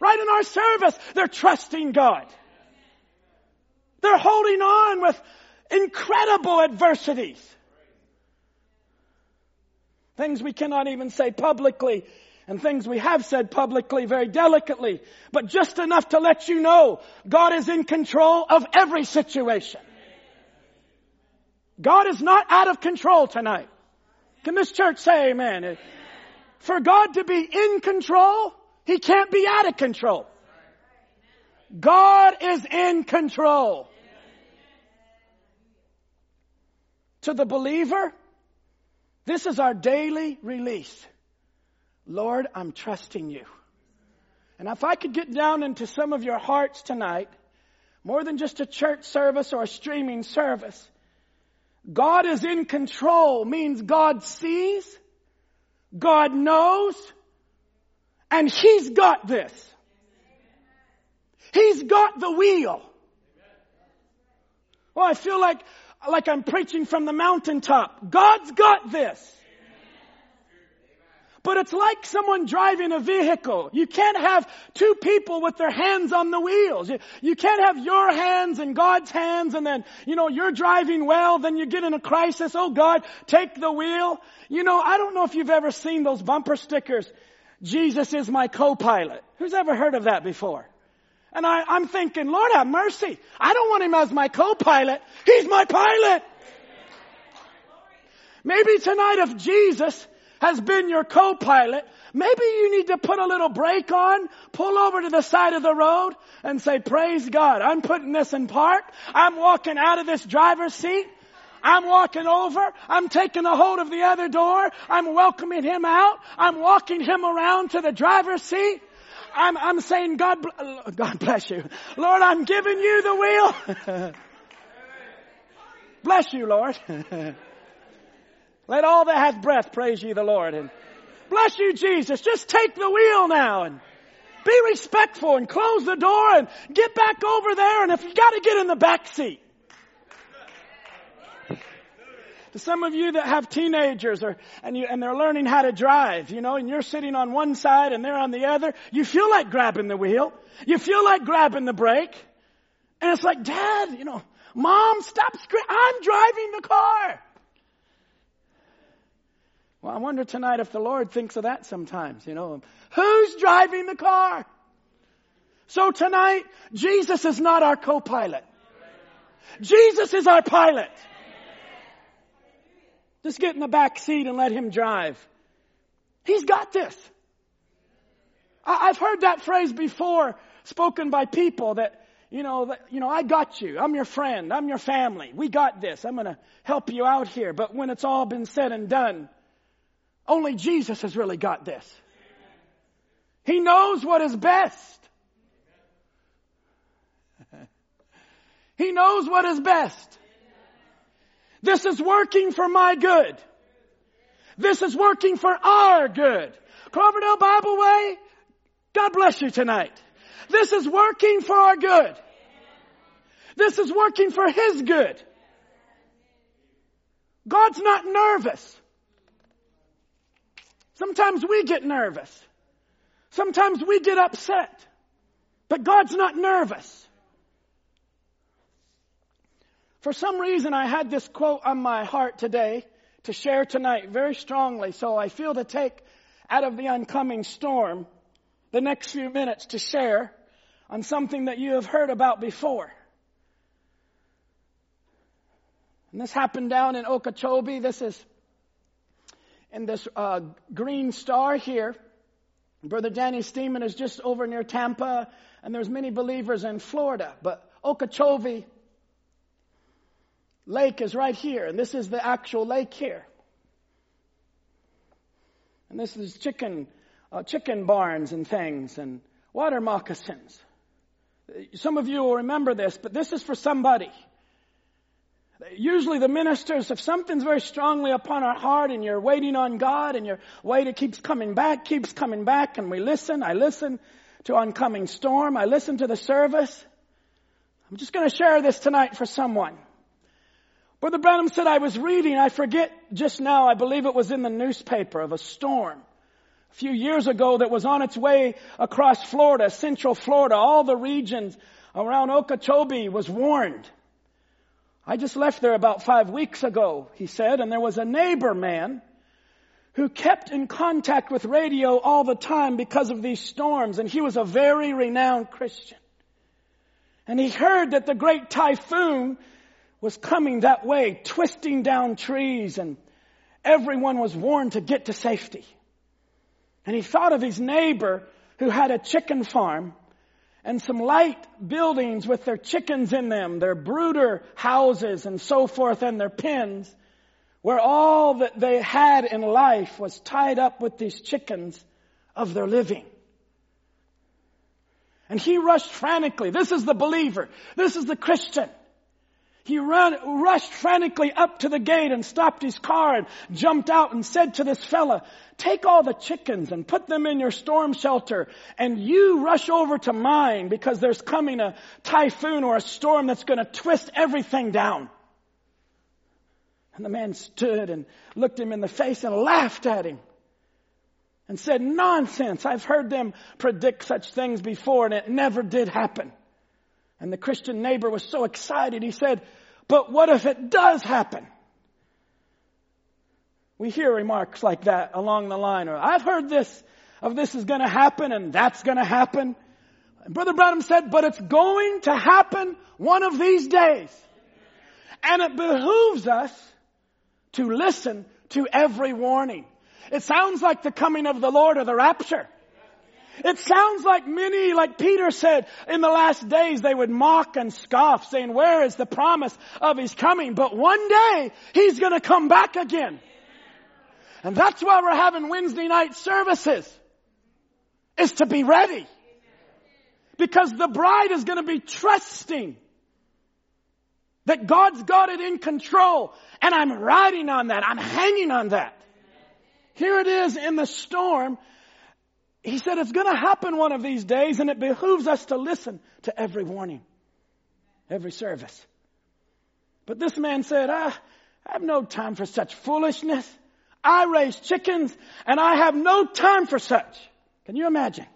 Right in our service, they're trusting God. They're holding on with incredible adversities. Things we cannot even say publicly and things we have said publicly very delicately, but just enough to let you know God is in control of every situation. God is not out of control tonight. Can this church say amen? For God to be in control, He can't be out of control. God is in control. To the believer, this is our daily release. Lord, I'm trusting you. And if I could get down into some of your hearts tonight, more than just a church service or a streaming service, God is in control means God sees, God knows, and He's got this. He's got the wheel. Well, I feel like, like I'm preaching from the mountaintop. God's got this. But it's like someone driving a vehicle. You can't have two people with their hands on the wheels. You, you, can't have your hands and God's hands and then, you know, you're driving well, then you get in a crisis. Oh God, take the wheel. You know, I don't know if you've ever seen those bumper stickers. Jesus is my co-pilot. Who's ever heard of that before? And I, I'm thinking, Lord have mercy. I don't want him as my co-pilot. He's my pilot. Maybe tonight if Jesus has been your co-pilot, maybe you need to put a little brake on, pull over to the side of the road and say, praise God, I'm putting this in park. I'm walking out of this driver's seat. I'm walking over. I'm taking a hold of the other door. I'm welcoming him out. I'm walking him around to the driver's seat. I'm, I'm saying, God, God bless you. Lord, I'm giving you the wheel. bless you, Lord. Let all that hath breath praise ye the Lord. And bless you, Jesus. Just take the wheel now and be respectful and close the door and get back over there. And if you got to get in the back seat. To some of you that have teenagers or, and you, and they're learning how to drive, you know, and you're sitting on one side and they're on the other, you feel like grabbing the wheel. You feel like grabbing the brake. And it's like, Dad, you know, Mom, stop screaming. I'm driving the car. Well, I wonder tonight if the Lord thinks of that sometimes, you know. Who's driving the car? So tonight, Jesus is not our co-pilot. Jesus is our pilot. Just get in the back seat and let him drive. He's got this. I've heard that phrase before spoken by people that, you know, that, you know, I got you. I'm your friend. I'm your family. We got this. I'm going to help you out here. But when it's all been said and done, only Jesus has really got this. He knows what is best. he knows what is best. This is working for my good. This is working for our good. Cloverdale Bible Way, God bless you tonight. This is working for our good. This is working for His good. God's not nervous. Sometimes we get nervous. Sometimes we get upset. But God's not nervous. For some reason, I had this quote on my heart today to share tonight very strongly, so I feel to take out of the oncoming storm the next few minutes to share on something that you have heard about before. And this happened down in Okeechobee. This is in this uh, green star here. Brother Danny Steeman is just over near Tampa, and there's many believers in Florida. But Okeechobee Lake is right here, and this is the actual lake here. And this is chicken, uh, chicken barns and things, and water moccasins. Some of you will remember this, but this is for somebody. Usually the ministers, if something's very strongly upon our heart and you're waiting on God and your wait, it keeps coming back, keeps coming back, and we listen. I listen to oncoming storm. I listen to the service. I'm just to share this tonight for someone. Brother Branham said, I was reading, I forget just now, I believe it was in the newspaper of a storm a few years ago that was on its way across Florida, central Florida, all the regions around Okeechobee was warned. I just left there about five weeks ago, he said, and there was a neighbor man who kept in contact with radio all the time because of these storms, and he was a very renowned Christian. And he heard that the great typhoon was coming that way, twisting down trees, and everyone was warned to get to safety. And he thought of his neighbor who had a chicken farm and some light buildings with their chickens in them, their brooder houses and so forth and their pens, where all that they had in life was tied up with these chickens of their living. And he rushed frantically. This is the believer. This is the Christian. He ran, rushed frantically up to the gate and stopped his car and jumped out and said to this fella, take all the chickens and put them in your storm shelter and you rush over to mine because there's coming a typhoon or a storm that's going to twist everything down. And the man stood and looked him in the face and laughed at him and said, nonsense. I've heard them predict such things before and it never did happen. And the Christian neighbor was so excited, he said, but what if it does happen? We hear remarks like that along the line, or I've heard this, of this is gonna happen and that's gonna happen. And Brother Branham said, but it's going to happen one of these days. And it behooves us to listen to every warning. It sounds like the coming of the Lord or the rapture. It sounds like many, like Peter said, in the last days they would mock and scoff saying, where is the promise of his coming? But one day he's gonna come back again. And that's why we're having Wednesday night services. Is to be ready. Because the bride is gonna be trusting that God's got it in control. And I'm riding on that. I'm hanging on that. Here it is in the storm he said it's going to happen one of these days and it behooves us to listen to every warning, every service. But this man said, I, have no time for such foolishness. I raise chickens and I have no time for such. Can you imagine?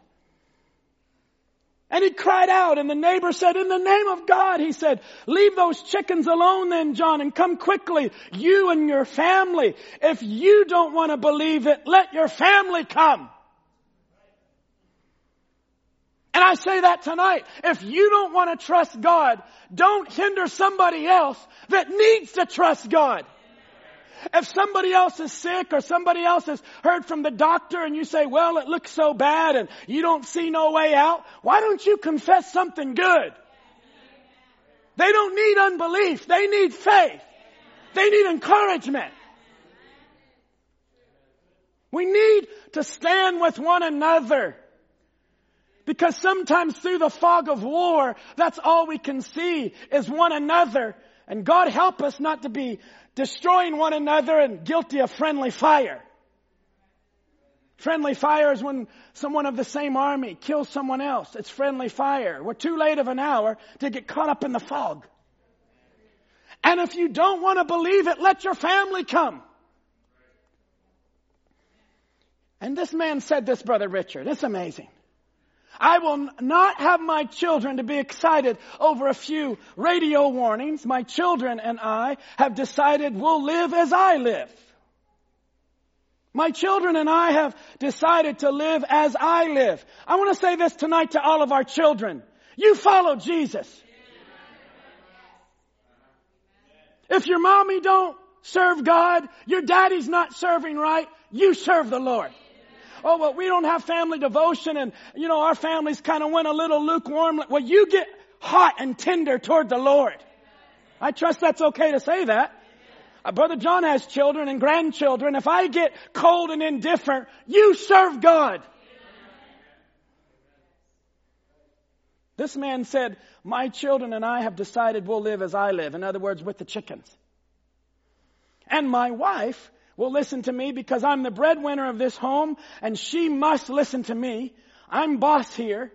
And he cried out and the neighbor said, in the name of God, he said, leave those chickens alone then, John, and come quickly, you and your family. If you don't want to believe it, let your family come. And I say that tonight. If you don't want to trust God, don't hinder somebody else that needs to trust God. If somebody else is sick or somebody else has heard from the doctor and you say, well, it looks so bad and you don't see no way out, why don't you confess something good? They don't need unbelief. They need faith. They need encouragement. We need to stand with one another. Because sometimes through the fog of war, that's all we can see is one another. And God help us not to be destroying one another and guilty of friendly fire. Friendly fire is when someone of the same army kills someone else. It's friendly fire. We're too late of an hour to get caught up in the fog. And if you don't want to believe it, let your family come. And this man said this, Brother Richard. It's amazing. I will not have my children to be excited over a few radio warnings. My children and I have decided we'll live as I live. My children and I have decided to live as I live. I want to say this tonight to all of our children. You follow Jesus. If your mommy don't serve God, your daddy's not serving right, you serve the Lord. Oh, well, we don't have family devotion and, you know, our families kind of went a little lukewarm. Well, you get hot and tender toward the Lord. I trust that's okay to say that. Uh, Brother John has children and grandchildren. If I get cold and indifferent, you serve God. This man said, my children and I have decided we'll live as I live. In other words, with the chickens. And my wife will listen to me because I'm the breadwinner of this home and she must listen to me. I'm boss here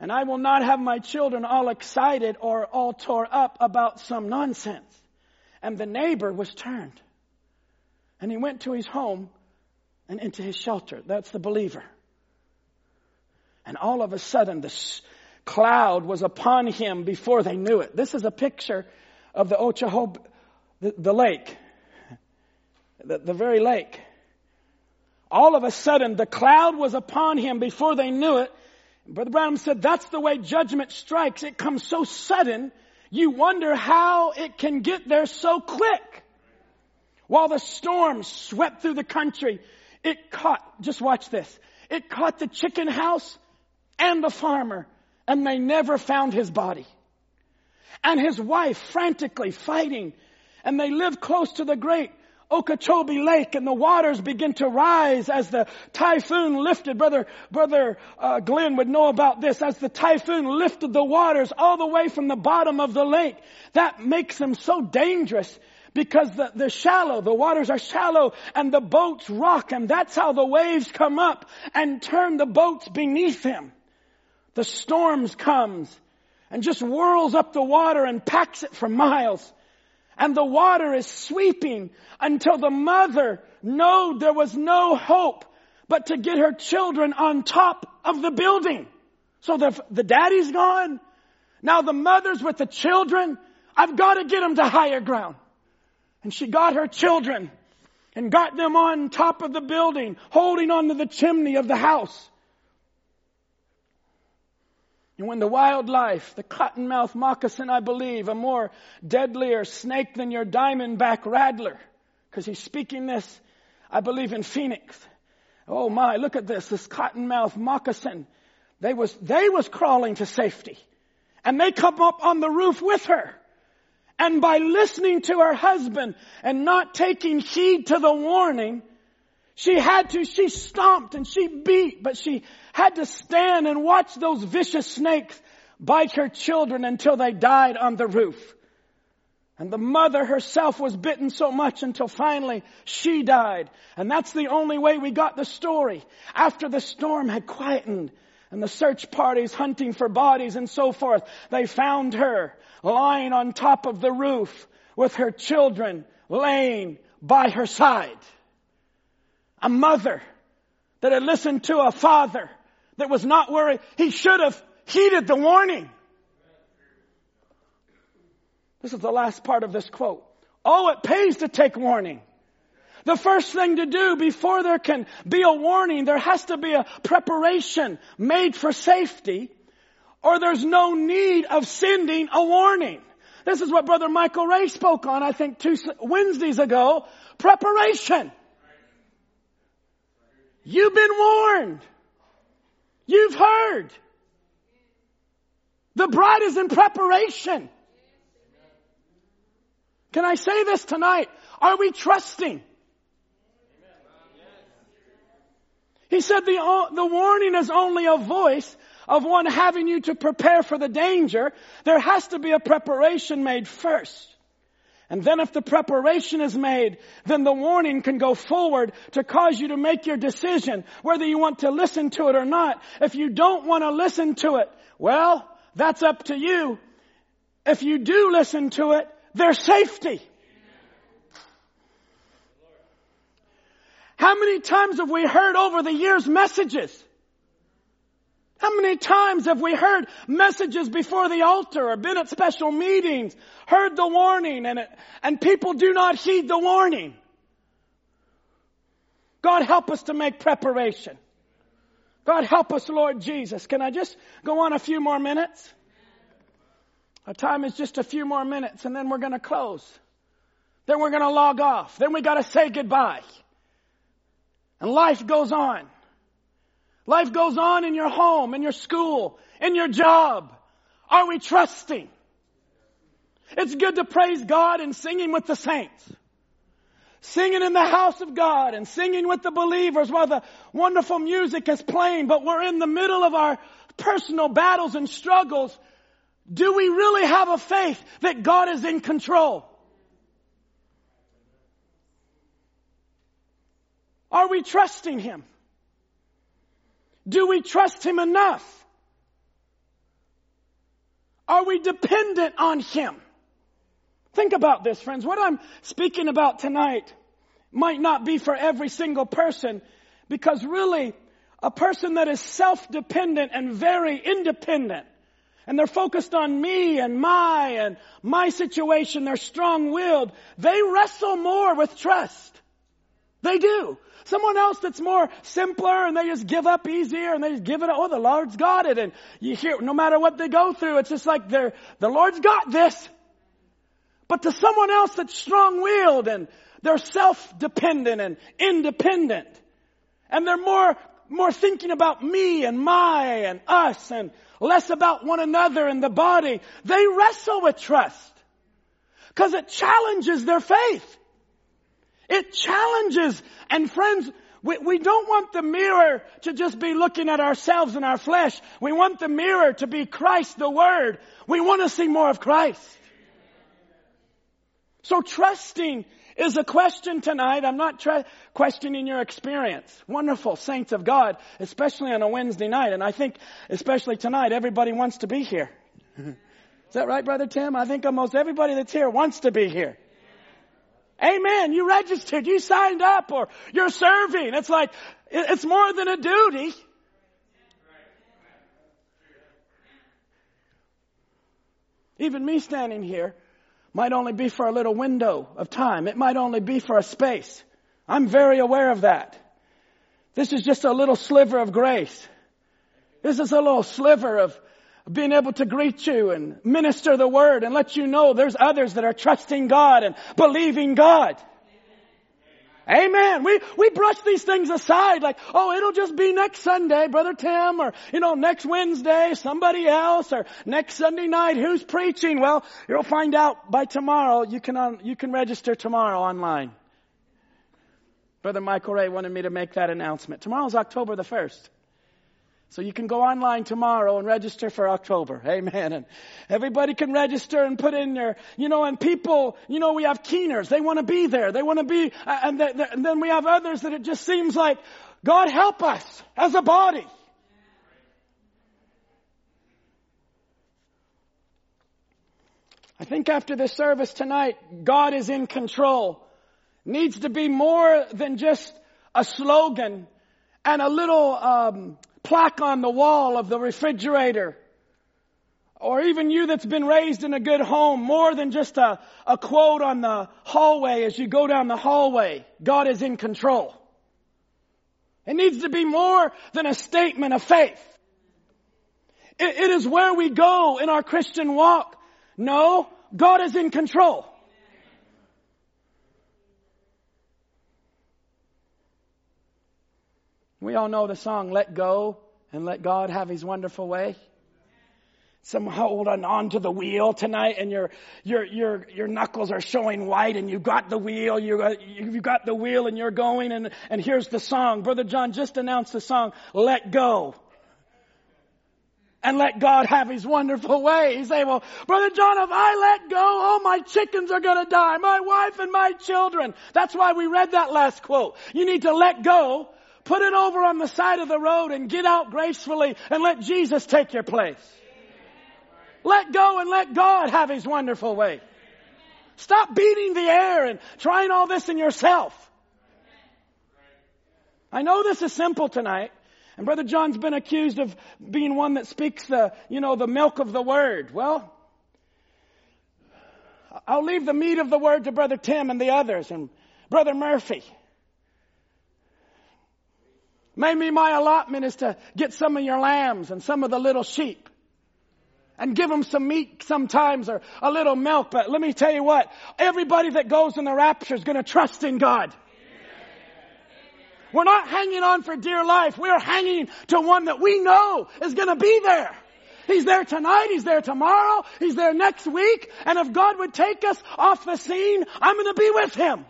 and I will not have my children all excited or all tore up about some nonsense. And the neighbor was turned and he went to his home and into his shelter. That's the believer. And all of a sudden the cloud was upon him before they knew it. This is a picture of the Okeechobee, the, the lake the, the very lake. All of a sudden, the cloud was upon him before they knew it. Brother Branham said that's the way judgment strikes. It comes so sudden, you wonder how it can get there so quick. While the storm swept through the country, it caught, just watch this, it caught the chicken house and the farmer, and they never found his body. And his wife frantically fighting, and they lived close to the great Okeechobee Lake and the waters begin to rise as the typhoon lifted. Brother, brother uh, Glenn would know about this. As the typhoon lifted the waters all the way from the bottom of the lake, that makes them so dangerous because the, the shallow, the waters are shallow and the boats rock and that's how the waves come up and turn the boats beneath them. The storms comes and just whirls up the water and packs it for miles. And the water is sweeping until the mother knew there was no hope but to get her children on top of the building. So the, the daddy's gone. Now the mother's with the children. I've got to get them to higher ground. And she got her children and got them on top of the building, holding onto the chimney of the house. And when the wildlife, the cottonmouth moccasin, I believe, a more deadlier snake than your diamondback rattler, because he's speaking this, I believe, in Phoenix. Oh my, look at this, this cottonmouth moccasin. They was, they was crawling to safety. And they come up on the roof with her. And by listening to her husband and not taking heed to the warning, she had to, she stomped and she beat, but she had to stand and watch those vicious snakes bite her children until they died on the roof. And the mother herself was bitten so much until finally she died. And that's the only way we got the story. After the storm had quietened and the search parties hunting for bodies and so forth, they found her lying on top of the roof with her children laying by her side a mother that had listened to a father that was not worried. He should have heeded the warning. This is the last part of this quote. Oh, it pays to take warning. The first thing to do before there can be a warning, there has to be a preparation made for safety, or there's no need of sending a warning. This is what Brother Michael Ray spoke on, I think, two Wednesdays ago. Preparation. You've been warned. You've heard. The bride is in preparation. Can I say this tonight? Are we trusting? He said the, the warning is only a voice of one having you to prepare for the danger. There has to be a preparation made first. And then if the preparation is made, then the warning can go forward to cause you to make your decision whether you want to listen to it or not. If you don't want to listen to it, well, that's up to you. If you do listen to it, there's safety. How many times have we heard over the years messages? How many times have we heard messages before the altar or been at special meetings, heard the warning and, it, and people do not heed the warning? God help us to make preparation. God help us, Lord Jesus. Can I just go on a few more minutes? Our time is just a few more minutes and then we're going to close. Then we're going to log off. Then we got to say goodbye. And life goes on. Life goes on in your home, in your school, in your job. Are we trusting? It's good to praise God and singing with the saints. Singing in the house of God and singing with the believers while the wonderful music is playing, but we're in the middle of our personal battles and struggles. Do we really have a faith that God is in control? Are we trusting Him? Do we trust Him enough? Are we dependent on Him? Think about this, friends. What I'm speaking about tonight might not be for every single person because really a person that is self-dependent and very independent and they're focused on me and my and my situation, they're strong-willed, they wrestle more with trust. They do. Someone else that's more simpler and they just give up easier and they just give it, up. oh, the Lord's got it. And you hear, no matter what they go through, it's just like they're, the Lord's got this. But to someone else that's strong-willed and they're self-dependent and independent and they're more, more thinking about me and my and us and less about one another and the body, they wrestle with trust. Cause it challenges their faith. It challenges. And friends, we, we don't want the mirror to just be looking at ourselves and our flesh. We want the mirror to be Christ, the Word. We want to see more of Christ. So trusting is a question tonight. I'm not tra- questioning your experience. Wonderful saints of God, especially on a Wednesday night. And I think, especially tonight, everybody wants to be here. Is that right, Brother Tim? I think almost everybody that's here wants to be here. Amen. You registered, you signed up, or you're serving. It's like, it's more than a duty. Even me standing here might only be for a little window of time. It might only be for a space. I'm very aware of that. This is just a little sliver of grace. This is a little sliver of being able to greet you and minister the word and let you know there's others that are trusting God and believing God. Amen. We, we brush these things aside like, oh, it'll just be next Sunday, Brother Tim, or, you know, next Wednesday, somebody else, or next Sunday night, who's preaching? Well, you'll find out by tomorrow. You can, um, you can register tomorrow online. Brother Michael Ray wanted me to make that announcement. Tomorrow's October the 1st. So you can go online tomorrow and register for October. Amen. And everybody can register and put in their, you know, and people, you know, we have keeners. They want to be there. They want to be, uh, and, th- th- and then we have others that it just seems like, God help us as a body. I think after this service tonight, God is in control. Needs to be more than just a slogan and a little, um, plaque on the wall of the refrigerator. Or even you that's been raised in a good home, more than just a, a quote on the hallway as you go down the hallway. God is in control. It needs to be more than a statement of faith. it, it is where we go in our Christian walk. No, God is in control. We all know the song, Let Go and Let God Have His Wonderful Way. Some holding on to the wheel tonight and your, your, your, your knuckles are showing white and you got the wheel, you got, you got the wheel and you're going and, and here's the song. Brother John just announced the song, Let Go. and let God have His wonderful way. You say, well, Brother John, if I let go, all my chickens are gonna die. My wife and my children. That's why we read that last quote. You need to let go, put it over on the side of the road and get out gracefully and let Jesus take your place. Let go and let God have His wonderful way. Stop beating the air and trying all this in yourself. I know this is simple tonight. And Brother John's been accused of being one that speaks the, you know, the milk of the word. Well, I'll leave the meat of the word to Brother Tim and the others and Brother Murphy. Maybe my allotment is to get some of your lambs and some of the little sheep and give them some meat sometimes or a little milk. But let me tell you what, everybody that goes in the rapture is going to trust in God. We're not hanging on for dear life. We're hanging to one that we know is going to be there. He's there tonight. He's there tomorrow. He's there next week. And if God would take us off the scene, I'm going to be with Him.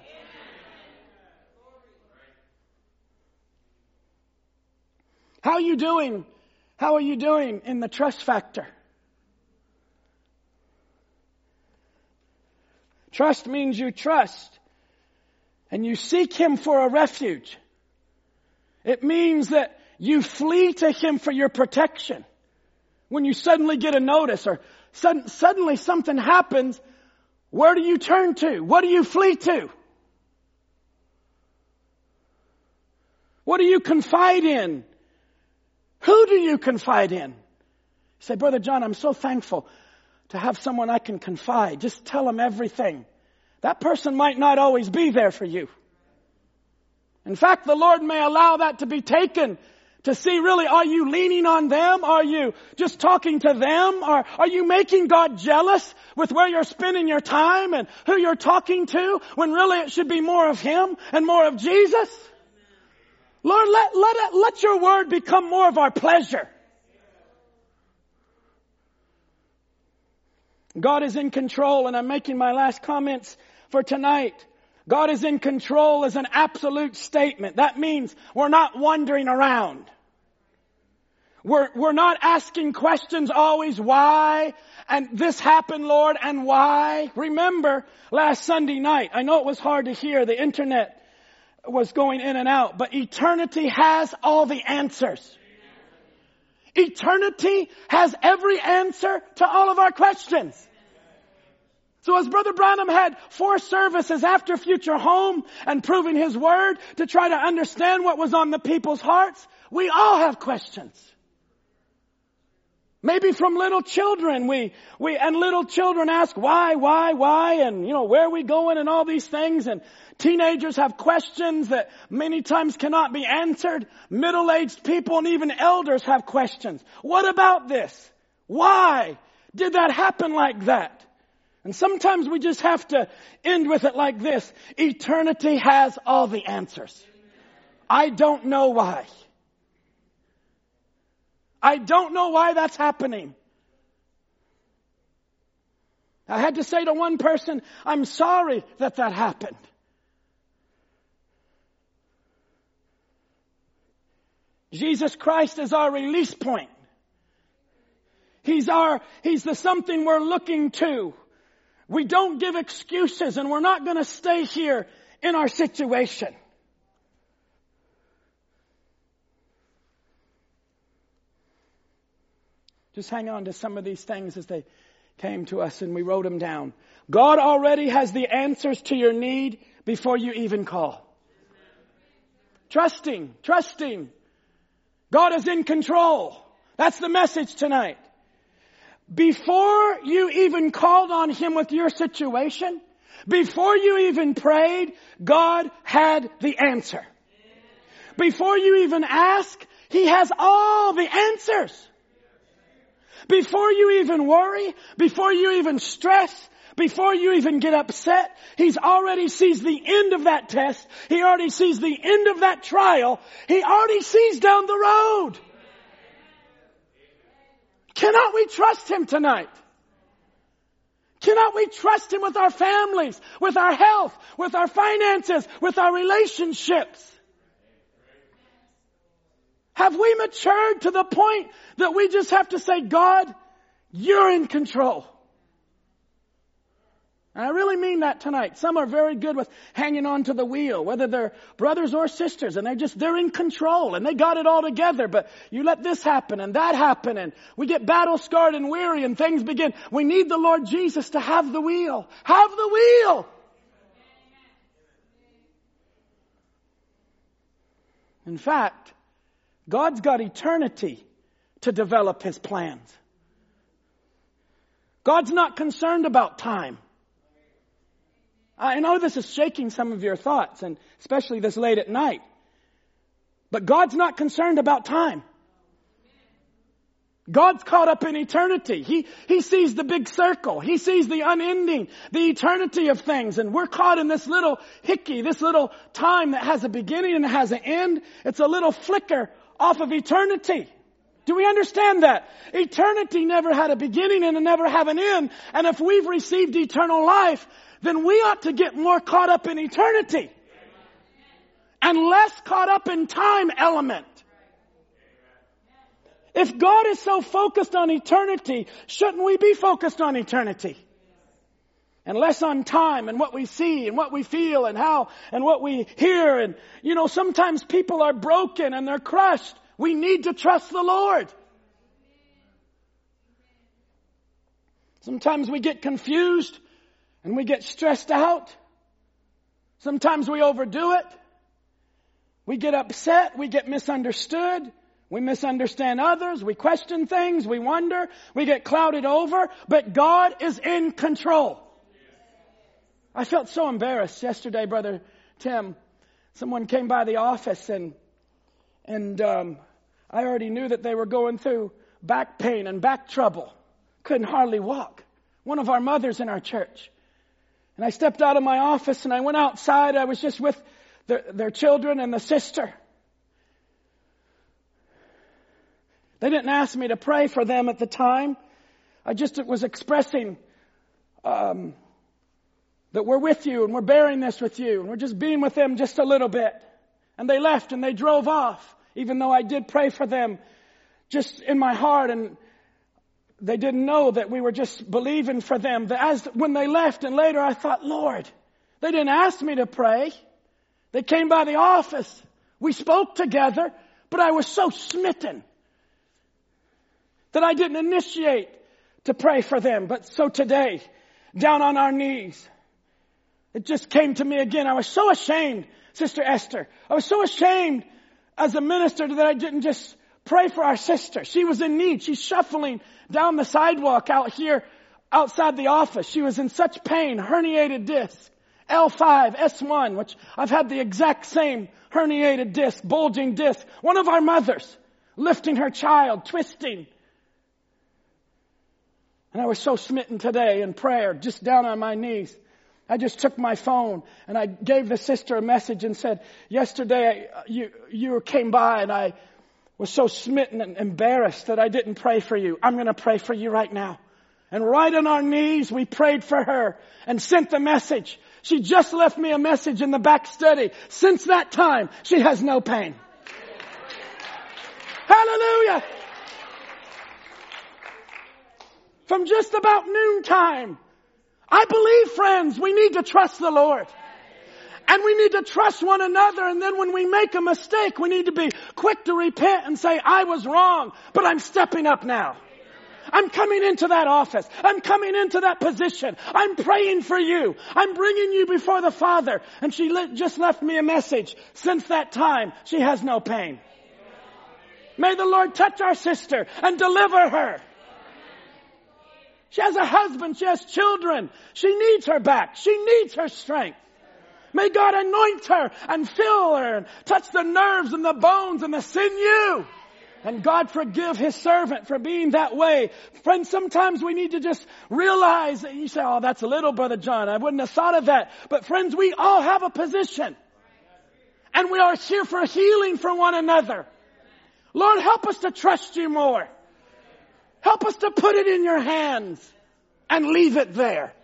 How are you doing? How are you doing in the trust factor? Trust means you trust and you seek Him for a refuge. It means that you flee to Him for your protection. When you suddenly get a notice or sudden, suddenly something happens, where do you turn to? What do you flee to? What do you confide in? Who do you confide in? You say, Brother John, I'm so thankful to have someone I can confide. Just tell them everything. That person might not always be there for you. In fact, the Lord may allow that to be taken to see really, are you leaning on them? Are you just talking to them? Or are you making God jealous with where you're spending your time and who you're talking to when really it should be more of Him and more of Jesus? Lord, let, let, let your word become more of our pleasure. God is in control and I'm making my last comments for tonight. God is in control is an absolute statement. That means we're not wandering around. We're, we're not asking questions always why and this happened, Lord, and why. Remember last Sunday night, I know it was hard to hear, the internet was going in and out, but eternity has all the answers. Eternity has every answer to all of our questions. So as Brother Branham had four services after Future Home and proving his word to try to understand what was on the people's hearts, we all have questions. Maybe from little children, we, we, and little children ask why, why, why, and you know, where are we going and all these things, and teenagers have questions that many times cannot be answered. Middle-aged people and even elders have questions. What about this? Why did that happen like that? And sometimes we just have to end with it like this. Eternity has all the answers. I don't know why. I don't know why that's happening. I had to say to one person, I'm sorry that that happened. Jesus Christ is our release point. He's our, He's the something we're looking to. We don't give excuses and we're not going to stay here in our situation. Just hang on to some of these things as they came to us and we wrote them down. God already has the answers to your need before you even call. Trusting, trusting. God is in control. That's the message tonight. Before you even called on Him with your situation, before you even prayed, God had the answer. Before you even ask, He has all the answers. Before you even worry, before you even stress, before you even get upset, He's already sees the end of that test. He already sees the end of that trial. He already sees down the road. Cannot we trust Him tonight? Cannot we trust Him with our families, with our health, with our finances, with our relationships? Have we matured to the point that we just have to say, God, you're in control? And I really mean that tonight. Some are very good with hanging on to the wheel, whether they're brothers or sisters, and they're just, they're in control and they got it all together, but you let this happen and that happen and we get battle scarred and weary and things begin. We need the Lord Jesus to have the wheel. Have the wheel! In fact, God's got eternity to develop His plans. God's not concerned about time. I know this is shaking some of your thoughts, and especially this late at night. But God's not concerned about time. God's caught up in eternity. He, he sees the big circle. He sees the unending, the eternity of things. And we're caught in this little hickey, this little time that has a beginning and has an end. It's a little flicker off of eternity. Do we understand that? Eternity never had a beginning and it never have an end. And if we've received eternal life, then we ought to get more caught up in eternity. And less caught up in time element. If God is so focused on eternity, shouldn't we be focused on eternity? And less on time and what we see and what we feel and how and what we hear. And, you know, sometimes people are broken and they're crushed. We need to trust the Lord. Sometimes we get confused and we get stressed out. Sometimes we overdo it. We get upset. We get misunderstood. We misunderstand others. We question things. We wonder. We get clouded over. But God is in control. I felt so embarrassed yesterday, Brother Tim. Someone came by the office and, and, um, I already knew that they were going through back pain and back trouble. Couldn't hardly walk. One of our mothers in our church. And I stepped out of my office and I went outside. I was just with their, their children and the sister. They didn't ask me to pray for them at the time. I just was expressing um, that we're with you and we're bearing this with you and we're just being with them just a little bit. And they left and they drove off, even though I did pray for them just in my heart and they didn't know that we were just believing for them. As when they left and later I thought, Lord, they didn't ask me to pray. They came by the office. We spoke together, but I was so smitten that I didn't initiate to pray for them. But so today, down on our knees, it just came to me again. I was so ashamed, Sister Esther. I was so ashamed as a minister that I didn't just pray for our sister. She was in need. She's shuffling down the sidewalk out here outside the office. She was in such pain, herniated disc. L5, S1, which I've had the exact same herniated disc, bulging disc. One of our mothers lifting her child, twisting. And I was so smitten today in prayer, just down on my knees. I just took my phone and I gave the sister a message and said, yesterday uh, you, you came by and I was so smitten and embarrassed that I didn't pray for you. I'm going to pray for you right now. And right on our knees, we prayed for her and sent the message. She just left me a message in the back study. Since that time, she has no pain. Hallelujah. From just about noontime. I believe, friends, we need to trust the Lord. And we need to trust one another. And then when we make a mistake, we need to be quick to repent and say, I was wrong, but I'm stepping up now. I'm coming into that office. I'm coming into that position. I'm praying for you. I'm bringing you before the Father. And she just left me a message. Since that time, she has no pain. May the Lord touch our sister and deliver her. She has a husband. She has children. She needs her back. She needs her strength. May God anoint her and fill her and touch the nerves and the bones and the sinew. And God forgive his servant for being that way. Friends, sometimes we need to just realize that you say, oh, that's a little, Brother John. I wouldn't have thought of that. But friends, we all have a position. And we are here for healing for one another. Lord, help us to trust you more. Help us to put it in your hands and leave it there.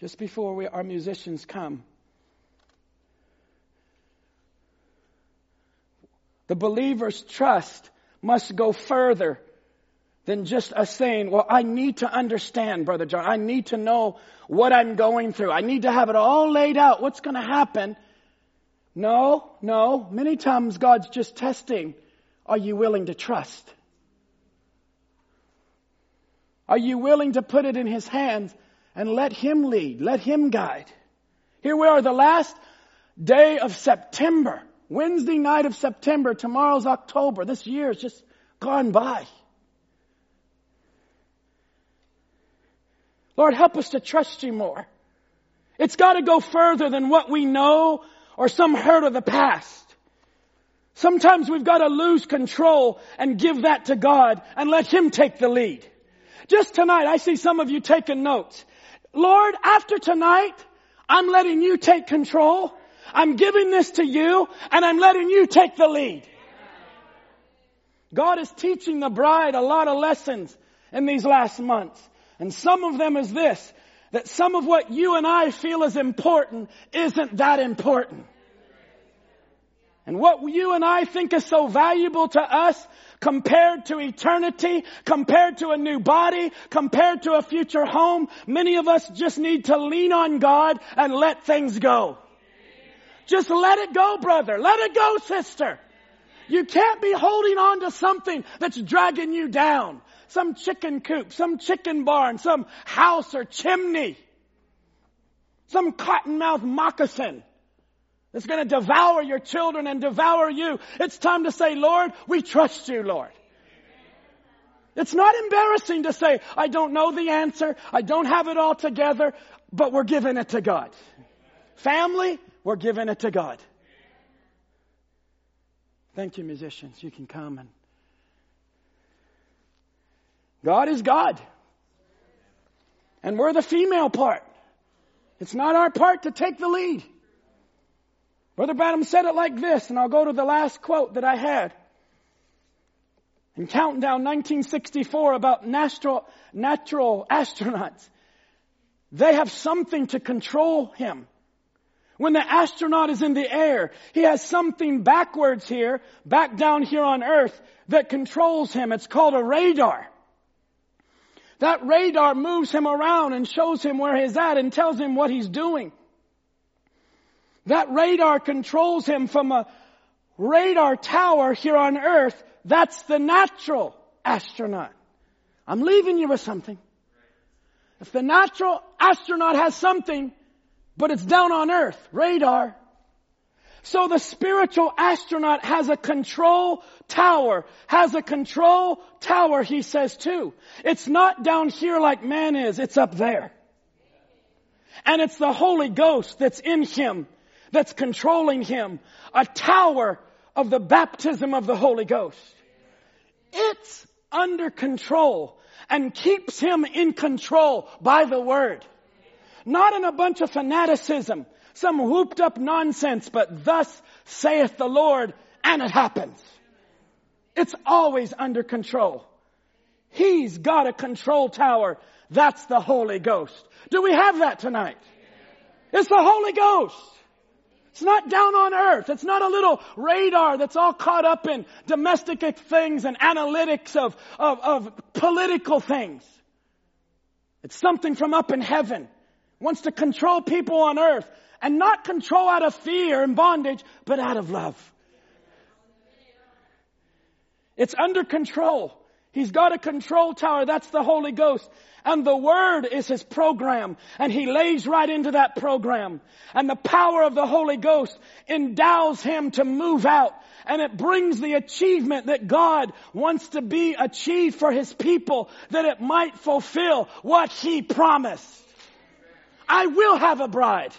just before we, our musicians come. The believer's trust must go further than just us saying, well, I need to understand, Brother John. I need to know what I'm going through. I need to have it all laid out. What's going to happen? No, no. Many times God's just testing. Are you willing to trust? Are you willing to put it in His hands and let Him lead, let Him guide? Here we are, the last day of September. Wednesday night of September, tomorrow's October. This year has just gone by. Lord, help us to trust you more. It's got to go further than what we know or some hurt of the past. Sometimes we've got to lose control and give that to God and let Him take the lead. Just tonight, I see some of you taking notes. Lord, after tonight, I'm letting you take control. I'm giving this to you and I'm letting you take the lead. God is teaching the bride a lot of lessons in these last months. And some of them is this, that some of what you and I feel is important isn't that important. And what you and I think is so valuable to us compared to eternity, compared to a new body, compared to a future home, many of us just need to lean on God and let things go. Just let it go, brother. Let it go, sister. You can't be holding on to something that's dragging you down. Some chicken coop, some chicken barn, some house or chimney, some cottonmouth moccasin that's going to devour your children and devour you. It's time to say, Lord, we trust you, Lord. It's not embarrassing to say, I don't know the answer. I don't have it all together, but we're giving it to God. Family, we're giving it to God. Thank you, musicians. You can come and. God is God. And we're the female part. It's not our part to take the lead. Brother Branham said it like this, and I'll go to the last quote that I had. In Countdown 1964 about natural, natural astronauts. They have something to control him. When the astronaut is in the air, he has something backwards here, back down here on earth, that controls him. It's called a radar. That radar moves him around and shows him where he's at and tells him what he's doing. That radar controls him from a radar tower here on earth. That's the natural astronaut. I'm leaving you with something. If the natural astronaut has something, but it's down on earth, radar. So the spiritual astronaut has a control tower, has a control tower, he says too. It's not down here like man is, it's up there. And it's the Holy Ghost that's in him, that's controlling him. A tower of the baptism of the Holy Ghost. It's under control and keeps him in control by the word. Not in a bunch of fanaticism, some whooped up nonsense, but thus saith the Lord, and it happens. It's always under control. He's got a control tower. That's the Holy Ghost. Do we have that tonight? It's the Holy Ghost. It's not down on earth. It's not a little radar that's all caught up in domestic things and analytics of, of, of political things. It's something from up in heaven. Wants to control people on earth and not control out of fear and bondage, but out of love. It's under control. He's got a control tower. That's the Holy Ghost. And the Word is His program. And He lays right into that program. And the power of the Holy Ghost endows Him to move out. And it brings the achievement that God wants to be achieved for His people that it might fulfill what He promised. I will have a bride.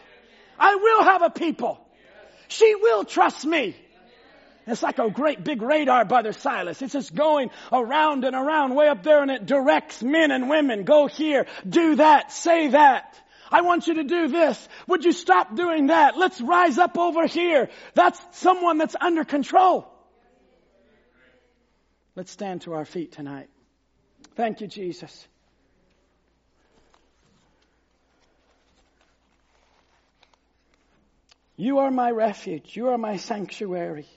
I will have a people. She will trust me. It's like a great big radar, Brother Silas. It's just going around and around way up there and it directs men and women. Go here, do that, say that. I want you to do this. Would you stop doing that? Let's rise up over here. That's someone that's under control. Let's stand to our feet tonight. Thank you, Jesus. You are my refuge. You are my sanctuary.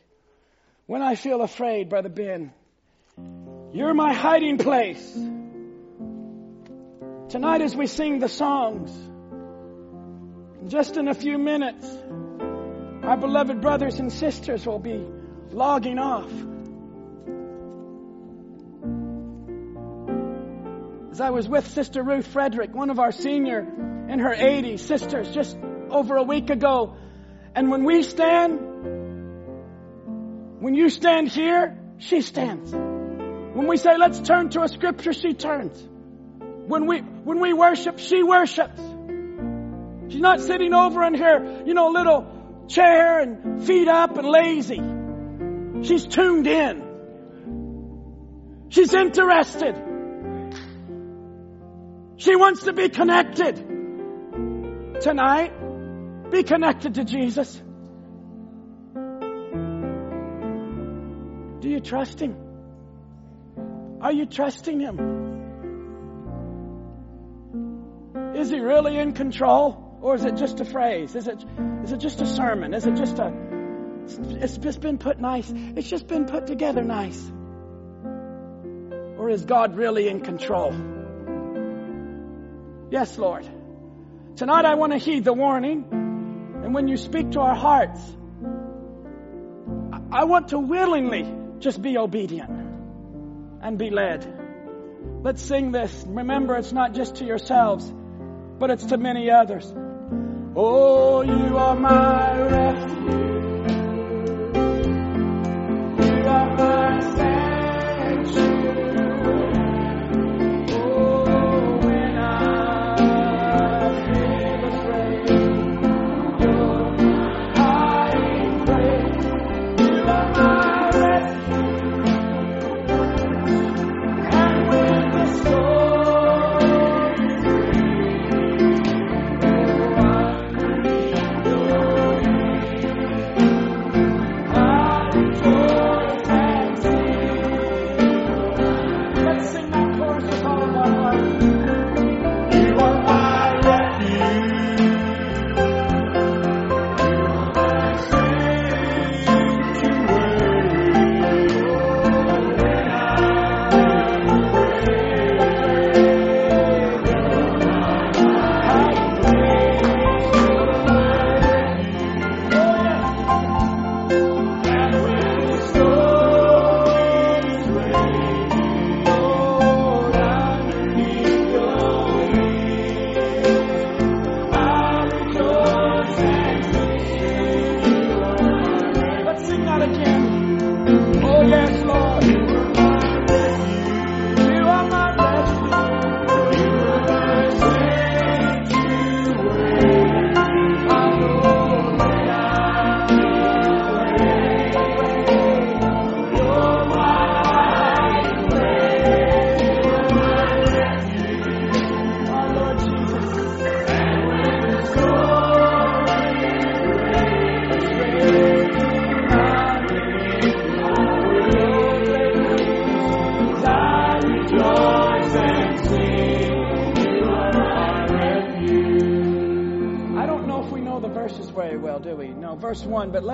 When I feel afraid, Brother Ben, you're my hiding place. Tonight, as we sing the songs, just in a few minutes, our beloved brothers and sisters will be logging off. As I was with Sister Ruth Frederick, one of our senior in her 80s sisters, just over a week ago, and when we stand, when you stand here, she stands. When we say, let's turn to a scripture, she turns. When we, when we worship, she worships. She's not sitting over in her, you know, little chair and feet up and lazy. She's tuned in. She's interested. She wants to be connected. Tonight, be connected to Jesus. Do you trust Him? Are you trusting Him? Is He really in control? Or is it just a phrase? Is it, is it just a sermon? Is it just a, it's just been put nice? It's just been put together nice. Or is God really in control? Yes, Lord. Tonight I want to heed the warning. And when you speak to our hearts, I want to willingly just be obedient and be led. Let's sing this. Remember, it's not just to yourselves, but it's to many others. Oh, you are my refuge.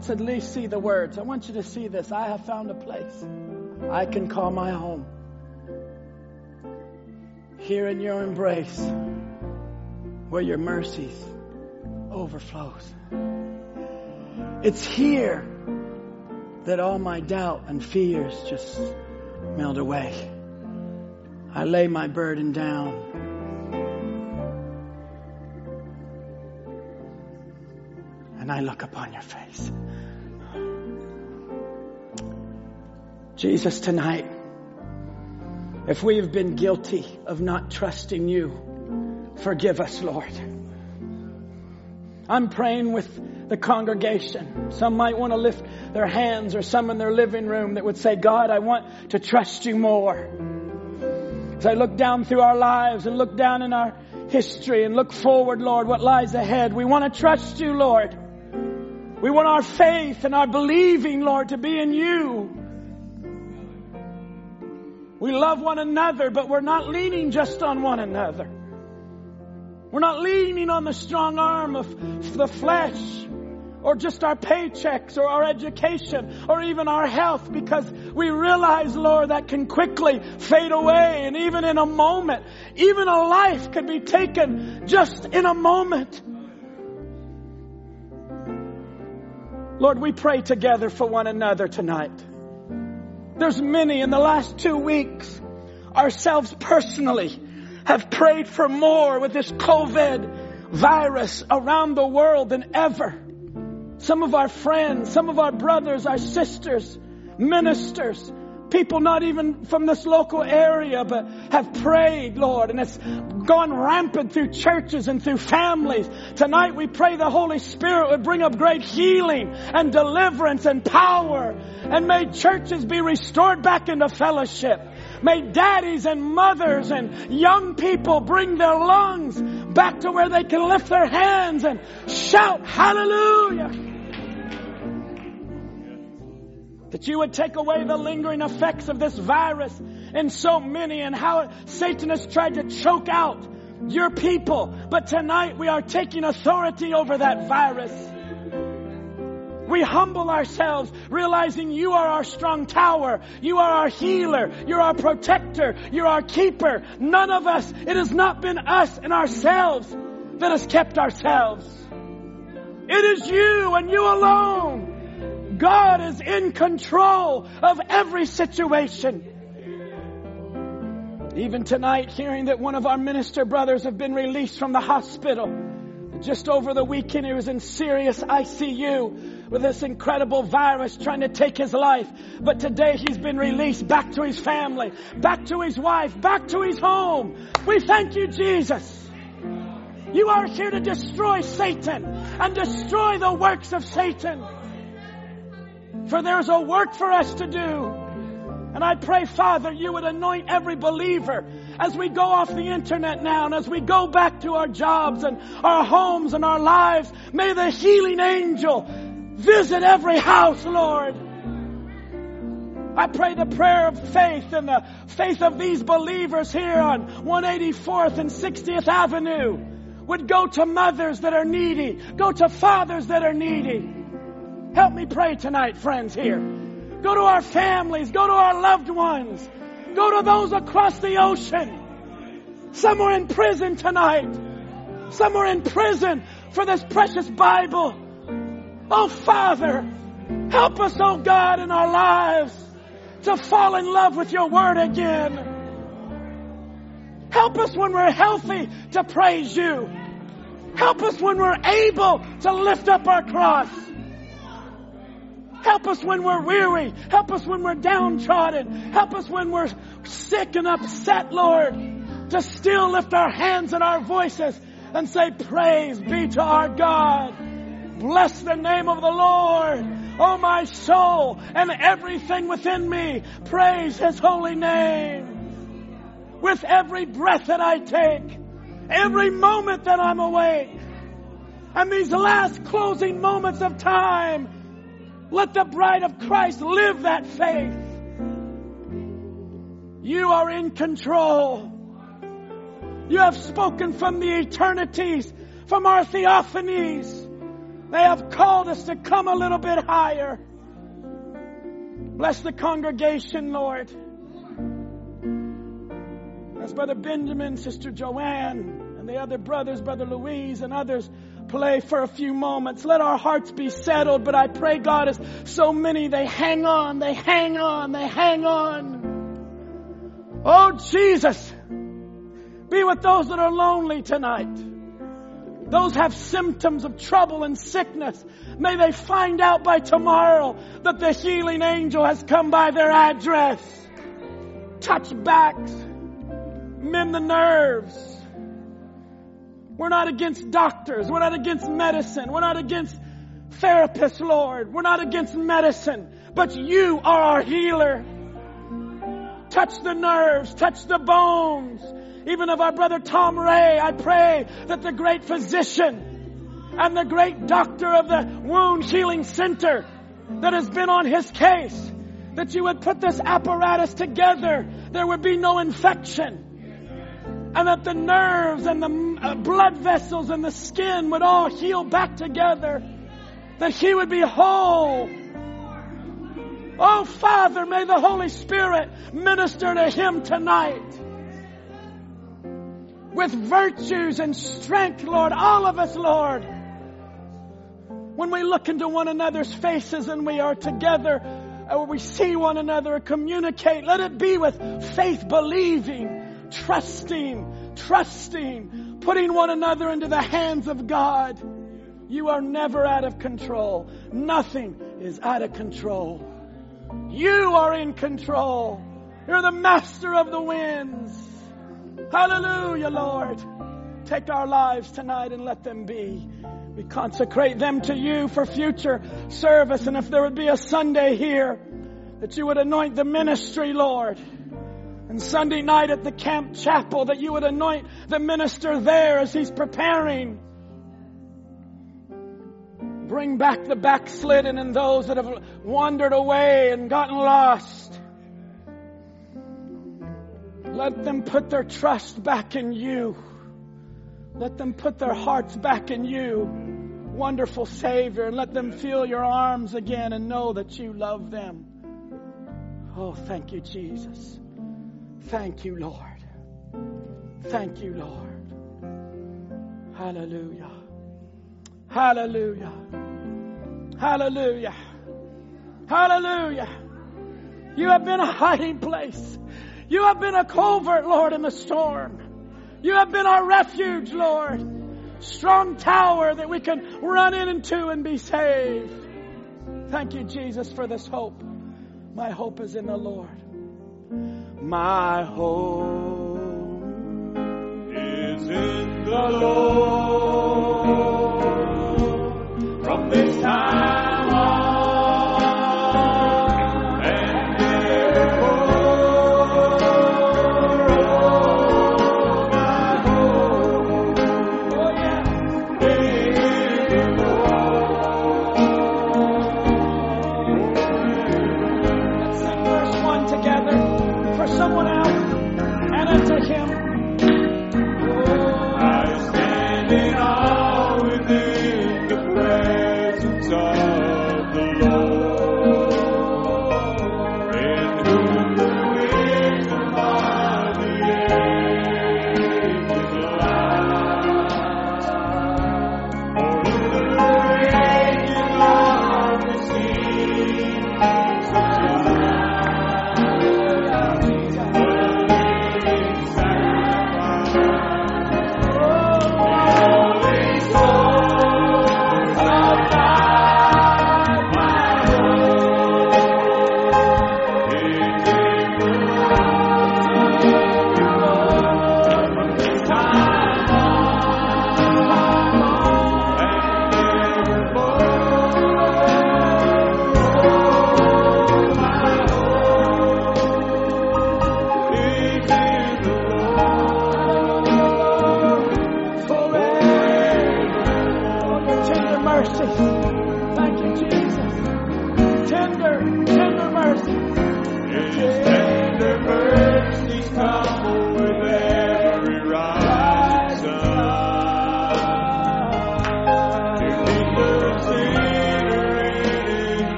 Let's at least see the words. I want you to see this. I have found a place I can call my home. Here in your embrace, where your mercies overflows. It's here that all my doubt and fears just melt away. I lay my burden down. I look upon your face. Jesus, tonight, if we have been guilty of not trusting you, forgive us, Lord. I'm praying with the congregation. Some might want to lift their hands or some in their living room that would say, God, I want to trust you more. As I look down through our lives and look down in our history and look forward, Lord, what lies ahead, we want to trust you, Lord. We want our faith and our believing, Lord, to be in you. We love one another, but we're not leaning just on one another. We're not leaning on the strong arm of the flesh. or just our paychecks or our education or even our health because we realize, Lord, that can quickly fade away and even in a moment, even a life could be taken just in a moment. Lord, we pray together for one another tonight. There's many in the last two weeks, ourselves personally, have prayed for more with this COVID virus around the world than ever. Some of our friends, some of our brothers, our sisters, ministers, people not even from this local area, but have prayed, Lord, and it's gone rampant through churches and through families. Tonight we pray the Holy Spirit would bring up great healing and deliverance and power, and may churches be restored back into fellowship. May daddies and mothers and young people bring their lungs back to where they can lift their hands and shout hallelujah. That you would take away the lingering effects of this virus in so many and how Satan has tried to choke out your people. But tonight we are taking authority over that virus. We humble ourselves, realizing you are our strong tower. You are our healer. You're our protector. You're our keeper. None of us, it has not been us and ourselves that has kept ourselves. It is you and you alone. God is in control of every situation. Even tonight, hearing that one of our minister brothers have been released from the hospital. Just over the weekend, he was in serious ICU with this incredible virus trying to take his life. But today he's been released back to his family, back to his wife, back to his home. We thank you, Jesus. You are here to destroy Satan and destroy the works of Satan. For there's a work for us to do. And I pray, Father, you would anoint every believer as we go off the internet now and as we go back to our jobs and our homes and our lives. May the healing angel visit every house, Lord. I pray the prayer of faith and the faith of these believers here on 184th and 60th Avenue would go to mothers that are needy, go to fathers that are needy. Help me pray tonight, friends here. Go to our families, go to our loved ones, go to those across the ocean. Some are in prison tonight. Some are in prison for this precious Bible. Oh, Father, help us, oh God, in our lives to fall in love with your word again. Help us when we're healthy to praise you. Help us when we're able to lift up our cross. Help us when we're weary. Help us when we're downtrodden. Help us when we're sick and upset, Lord, to still lift our hands and our voices and say, Praise be to our God. Bless the name of the Lord. Oh, my soul and everything within me, praise His holy name. With every breath that I take, every moment that I'm awake, and these last closing moments of time, let the bride of Christ live that faith. You are in control. You have spoken from the eternities, from our theophanies. They have called us to come a little bit higher. Bless the congregation, Lord. As Brother Benjamin, Sister Joanne, and the other brothers, Brother Louise, and others play for a few moments. Let our hearts be settled. But I pray, God, as so many, they hang on, they hang on, they hang on. Oh, Jesus, be with those that are lonely tonight. Those have symptoms of trouble and sickness. May they find out by tomorrow that the healing angel has come by their address. Touch backs, mend the nerves. We're not against doctors. We're not against medicine. We're not against therapists, Lord. We're not against medicine. But you are our healer. Touch the nerves, touch the bones. Even of our brother Tom Ray, I pray that the great physician and the great doctor of the wound healing center that has been on his case, that you would put this apparatus together. There would be no infection and that the nerves and the uh, blood vessels and the skin would all heal back together. that he would be whole. Oh, Father, may the Holy Spirit minister to him tonight with virtues and strength, Lord, all of us, Lord. When we look into one another's faces and we are together, or we see one another communicate, let it be with faith believing, trusting, trusting, putting one another into the hands of God. You are never out of control. Nothing is out of control. You are in control. You're the master of the winds. Hallelujah, Lord. Take our lives tonight and let them be. We consecrate them to you for future service. And if there would be a Sunday here, that you would anoint the ministry, Lord. And Sunday night at the camp chapel, that you would anoint the minister there as he's preparing. Bring back the backslidden and those that have wandered away and gotten lost. Let them put their trust back in you. Let them put their hearts back in you, wonderful Savior, and let them feel your arms again and know that you love them. Oh, thank you, Jesus. Thank you, Lord. Thank you, Lord. Hallelujah. Hallelujah. Hallelujah. Hallelujah. You have been a hiding place. You have been a covert, Lord, in the storm. You have been our refuge, Lord. Strong tower that we can run into and be saved. Thank you, Jesus, for this hope. My hope is in the Lord. My hope is in the Lord. From this time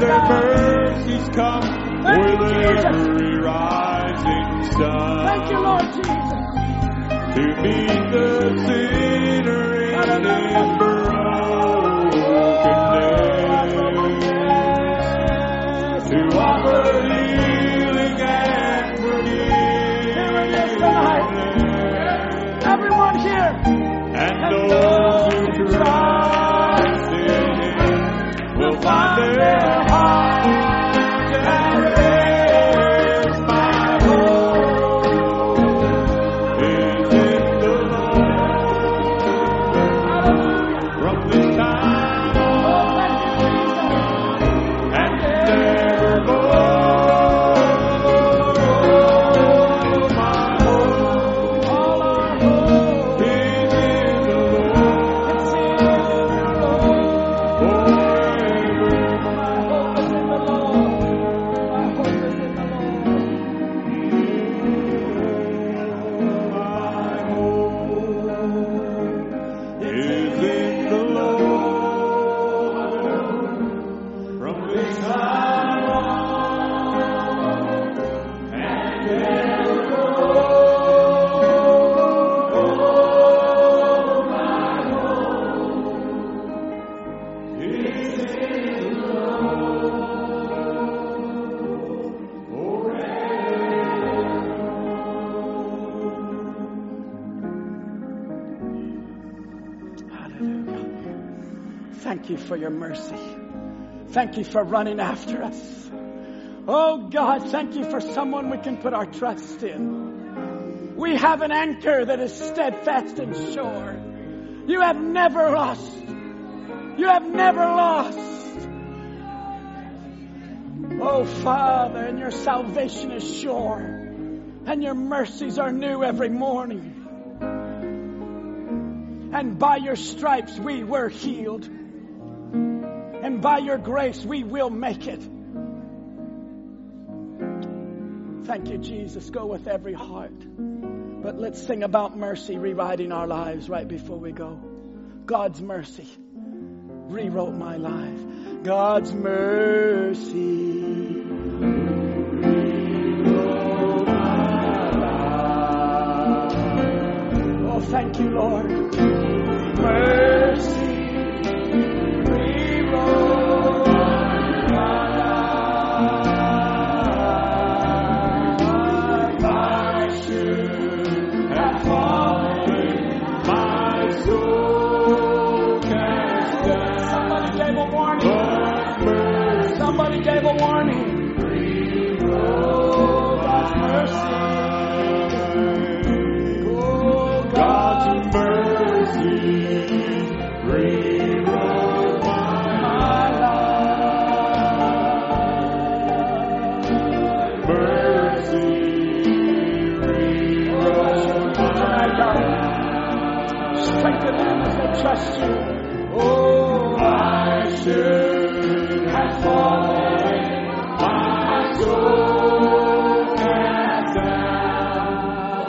their mercies come Thank with every rising sun. Thank you, Lord Jesus. To meet the sinner in his Thank you for running after us. Oh God, thank you for someone we can put our trust in. We have an anchor that is steadfast and sure. You have never lost. You have never lost. Oh Father, and your salvation is sure. And your mercies are new every morning. And by your stripes we were healed. And by your grace we will make it. Thank you, Jesus. Go with every heart. But let's sing about mercy rewriting our lives right before we go. God's mercy rewrote my life. God's mercy. Oh, thank you, Lord. Mercy trust you. Oh, have fallen, my soul down,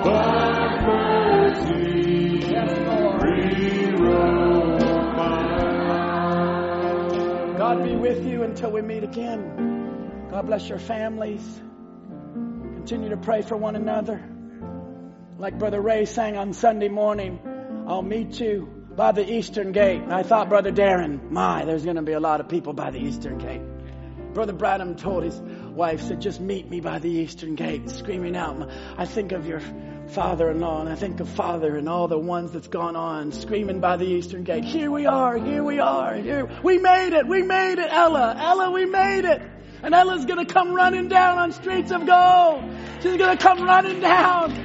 but mercy rewrote my God be with you until we meet again. God bless your families. Continue to pray for one another. Like Brother Ray sang on Sunday morning, I'll meet you by the eastern gate. And I thought, Brother Darren, my, there's going to be a lot of people by the eastern gate. Brother Branham told his wife, said, just meet me by the eastern gate, screaming out. I think of your father-in-law and I think of father and all the ones that's gone on screaming by the eastern gate. Here we are, here we are, here. We made it, we made it, Ella. Ella, we made it. And Ella's gonna come running down on streets of gold. She's gonna come running down.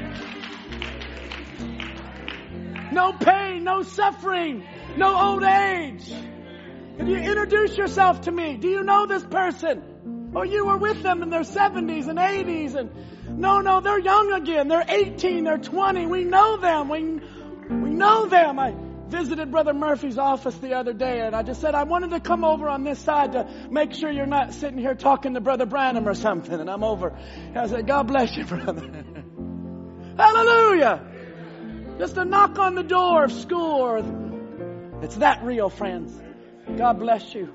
No pain, no suffering, no old age. Can you introduce yourself to me? Do you know this person? Or you were with them in their 70s and 80s and no, no, they're young again. They're 18, they're 20. We know them. We, we know them. I visited Brother Murphy's office the other day and I just said, I wanted to come over on this side to make sure you're not sitting here talking to Brother Branham or something. And I'm over. And I said, God bless you, brother. Hallelujah. Just a knock on the door of school. It's that real, friends. God bless you.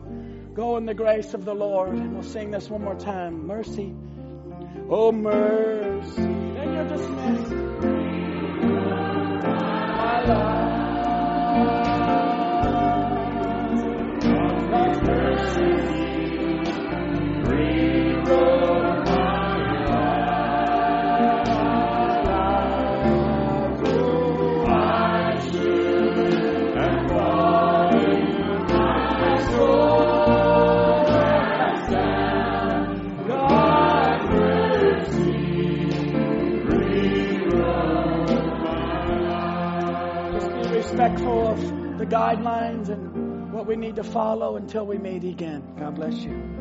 Go in the grace of the Lord. And we'll sing this one more time. Mercy Oh, mercy. And you're dismissed. My. God's mercy. The guidelines and what we need to follow until we meet again. God bless you.